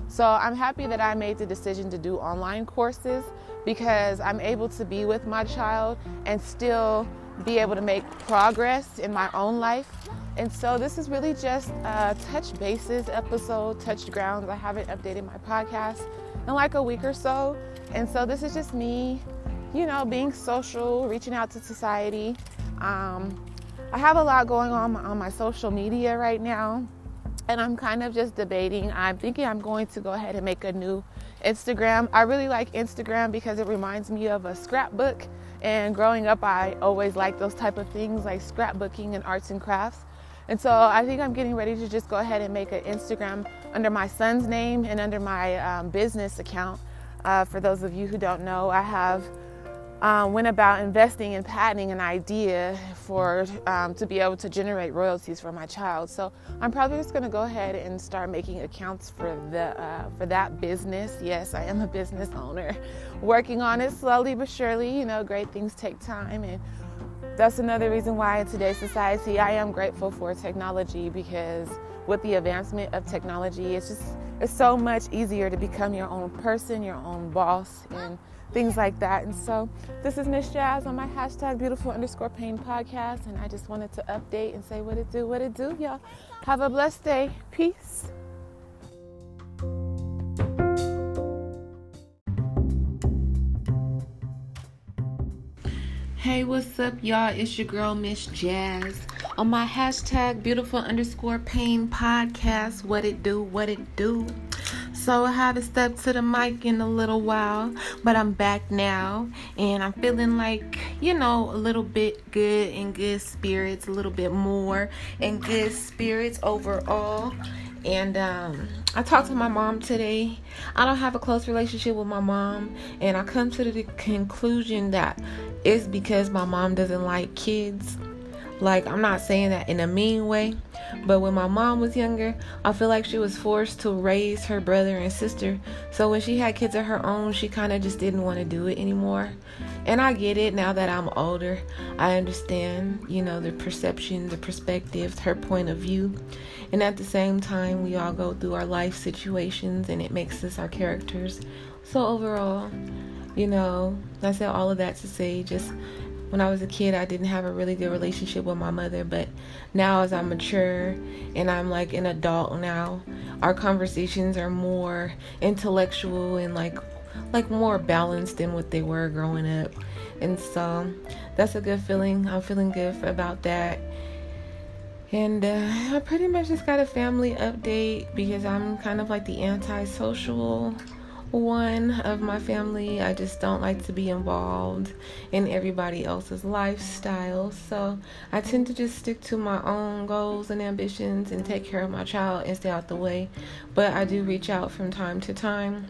So I'm happy that I made the decision to do online courses because I'm able to be with my child and still be able to make progress in my own life. And so this is really just a touch bases episode, touch grounds. I haven't updated my podcast in like a week or so. And so this is just me, you know, being social, reaching out to society. Um, I have a lot going on on my social media right now. And I'm kind of just debating. I'm thinking I'm going to go ahead and make a new Instagram. I really like Instagram because it reminds me of a scrapbook and growing up, I always liked those type of things like scrapbooking and arts and crafts. And so I think I'm getting ready to just go ahead and make an Instagram under my son's name and under my um, business account. Uh, for those of you who don't know, I have um, went about investing in patenting an idea for um, to be able to generate royalties for my child. So I'm probably just going to go ahead and start making accounts for the uh, for that business. Yes, I am a business owner, (laughs) working on it slowly but surely. You know, great things take time, and that's another reason why in today's society I am grateful for technology because with the advancement of technology, it's just it's so much easier to become your own person, your own boss, and things like that. And so this is Miss Jazz on my hashtag beautiful underscore pain podcast. And I just wanted to update and say what it do, what it do, y'all. Have a blessed day. Peace. Hey, what's up, y'all? It's your girl, Miss Jazz. On my hashtag beautiful underscore pain podcast. What it do, what it do. So I haven't stepped to the mic in a little while, but I'm back now and I'm feeling like, you know, a little bit good in good spirits, a little bit more in good spirits overall. And um, I talked to my mom today. I don't have a close relationship with my mom, and I come to the conclusion that it's because my mom doesn't like kids like, I'm not saying that in a mean way, but when my mom was younger, I feel like she was forced to raise her brother and sister. So when she had kids of her own, she kind of just didn't want to do it anymore. And I get it now that I'm older. I understand, you know, the perception, the perspectives, her point of view. And at the same time, we all go through our life situations and it makes us our characters. So overall, you know, I said all of that to say just when I was a kid, I didn't have a really good relationship with my mother, but now as I'm mature and I'm like an adult now, our conversations are more intellectual and like like more balanced than what they were growing up. And so that's a good feeling. I'm feeling good about that. And uh, I pretty much just got a family update because I'm kind of like the antisocial one of my family. I just don't like to be involved in everybody else's lifestyle. So I tend to just stick to my own goals and ambitions and take care of my child and stay out the way. But I do reach out from time to time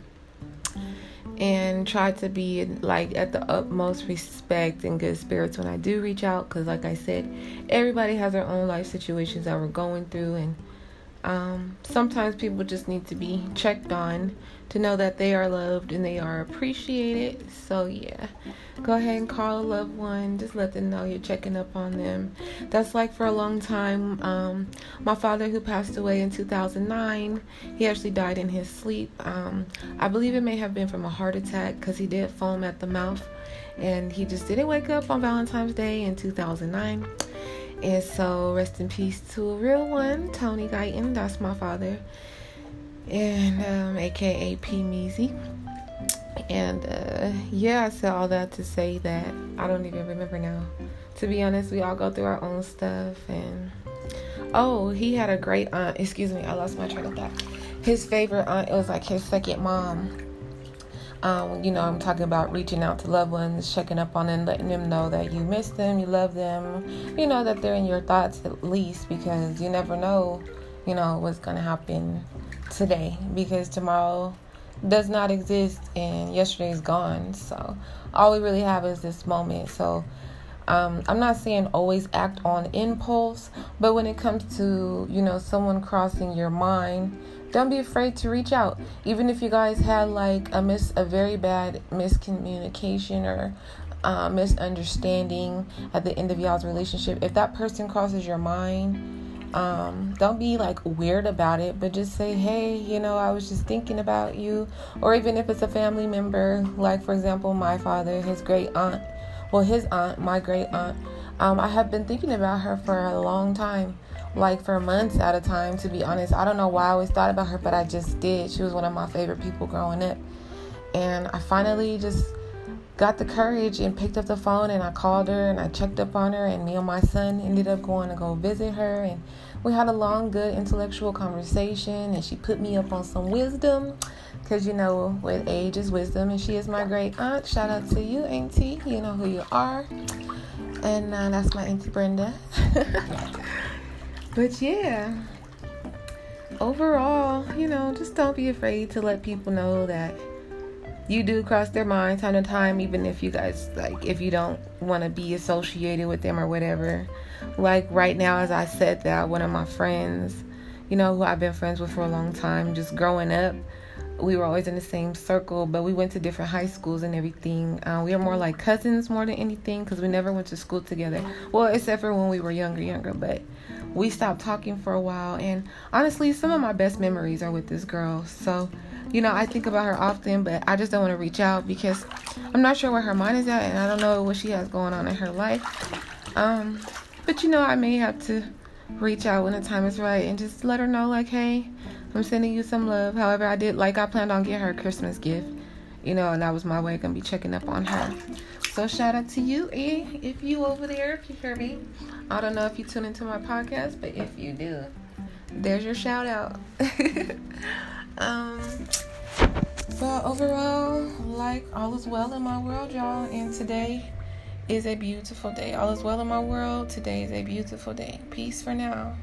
and try to be like at the utmost respect and good spirits when I do reach out because like I said everybody has their own life situations that we're going through and um, sometimes people just need to be checked on to know that they are loved and they are appreciated. So, yeah, go ahead and call a loved one. Just let them know you're checking up on them. That's like for a long time. Um, my father, who passed away in 2009, he actually died in his sleep. Um, I believe it may have been from a heart attack because he did foam at the mouth and he just didn't wake up on Valentine's Day in 2009. And so, rest in peace to a real one, Tony Guyton. That's my father and um, aka P Measy. And uh, yeah, I said all that to say that I don't even remember now. To be honest, we all go through our own stuff. And oh, he had a great aunt. Excuse me, I lost my train of thought. His favorite aunt, it was like his second mom. Um, you know, I'm talking about reaching out to loved ones, checking up on them, letting them know that you miss them, you love them, you know, that they're in your thoughts at least, because you never know, you know, what's going to happen today because tomorrow does not exist and yesterday is gone. So all we really have is this moment. So Um, I'm not saying always act on impulse, but when it comes to, you know, someone crossing your mind, don't be afraid to reach out. Even if you guys had like a miss a very bad miscommunication or uh, misunderstanding at the end of y'all's relationship, if that person crosses your mind, um, don't be like weird about it, but just say, hey, you know, I was just thinking about you. Or even if it's a family member, like for example, my father, his great aunt, well, his aunt, my great aunt, um, I have been thinking about her for a long time, like for months at a time, to be honest. I don't know why I always thought about her, but I just did. She was one of my favorite people growing up. And I finally just got the courage and picked up the phone and I called her and I checked up on her and me and my son ended up going to go visit her and we had a long good intellectual conversation and she put me up on some wisdom because you know with age is wisdom and she is my great aunt. Shout out to you auntie. You know who you are. And uh, that's my auntie brenda. (laughs) But yeah. Overall you know just don't be afraid to let people know that you do cross their mind time to time, even if you guys like if you don't want to be associated with them or whatever. Like right now, as I said that one of my friends, you know, who I've been friends with for a long time, just growing up, we were always in the same circle, but we went to different high schools and everything. Uh, we are more like cousins more than anything because we never went to school together. Well, except for when we were younger, younger, but we stopped talking for a while. And honestly, some of my best memories are with this girl. So you know, I think about her often, but I just don't want to reach out because I'm not sure where her mind is at and I don't know what she has going on in her life. Um, but you know, I may have to reach out when the time is right and just let her know, like, hey, I'm sending you some love. However, I did, like, I planned on getting her a Christmas gift, you know, and that was my way of gonna be checking up on her. So shout out to you, eh? If you over there, if you hear me. I don't know if you tune into my podcast, but if you do, there's your shout out. (laughs) Um, but overall, like all is well in my world, y'all. And today is a beautiful day. All is well in my world. Today is a beautiful day. Peace for now.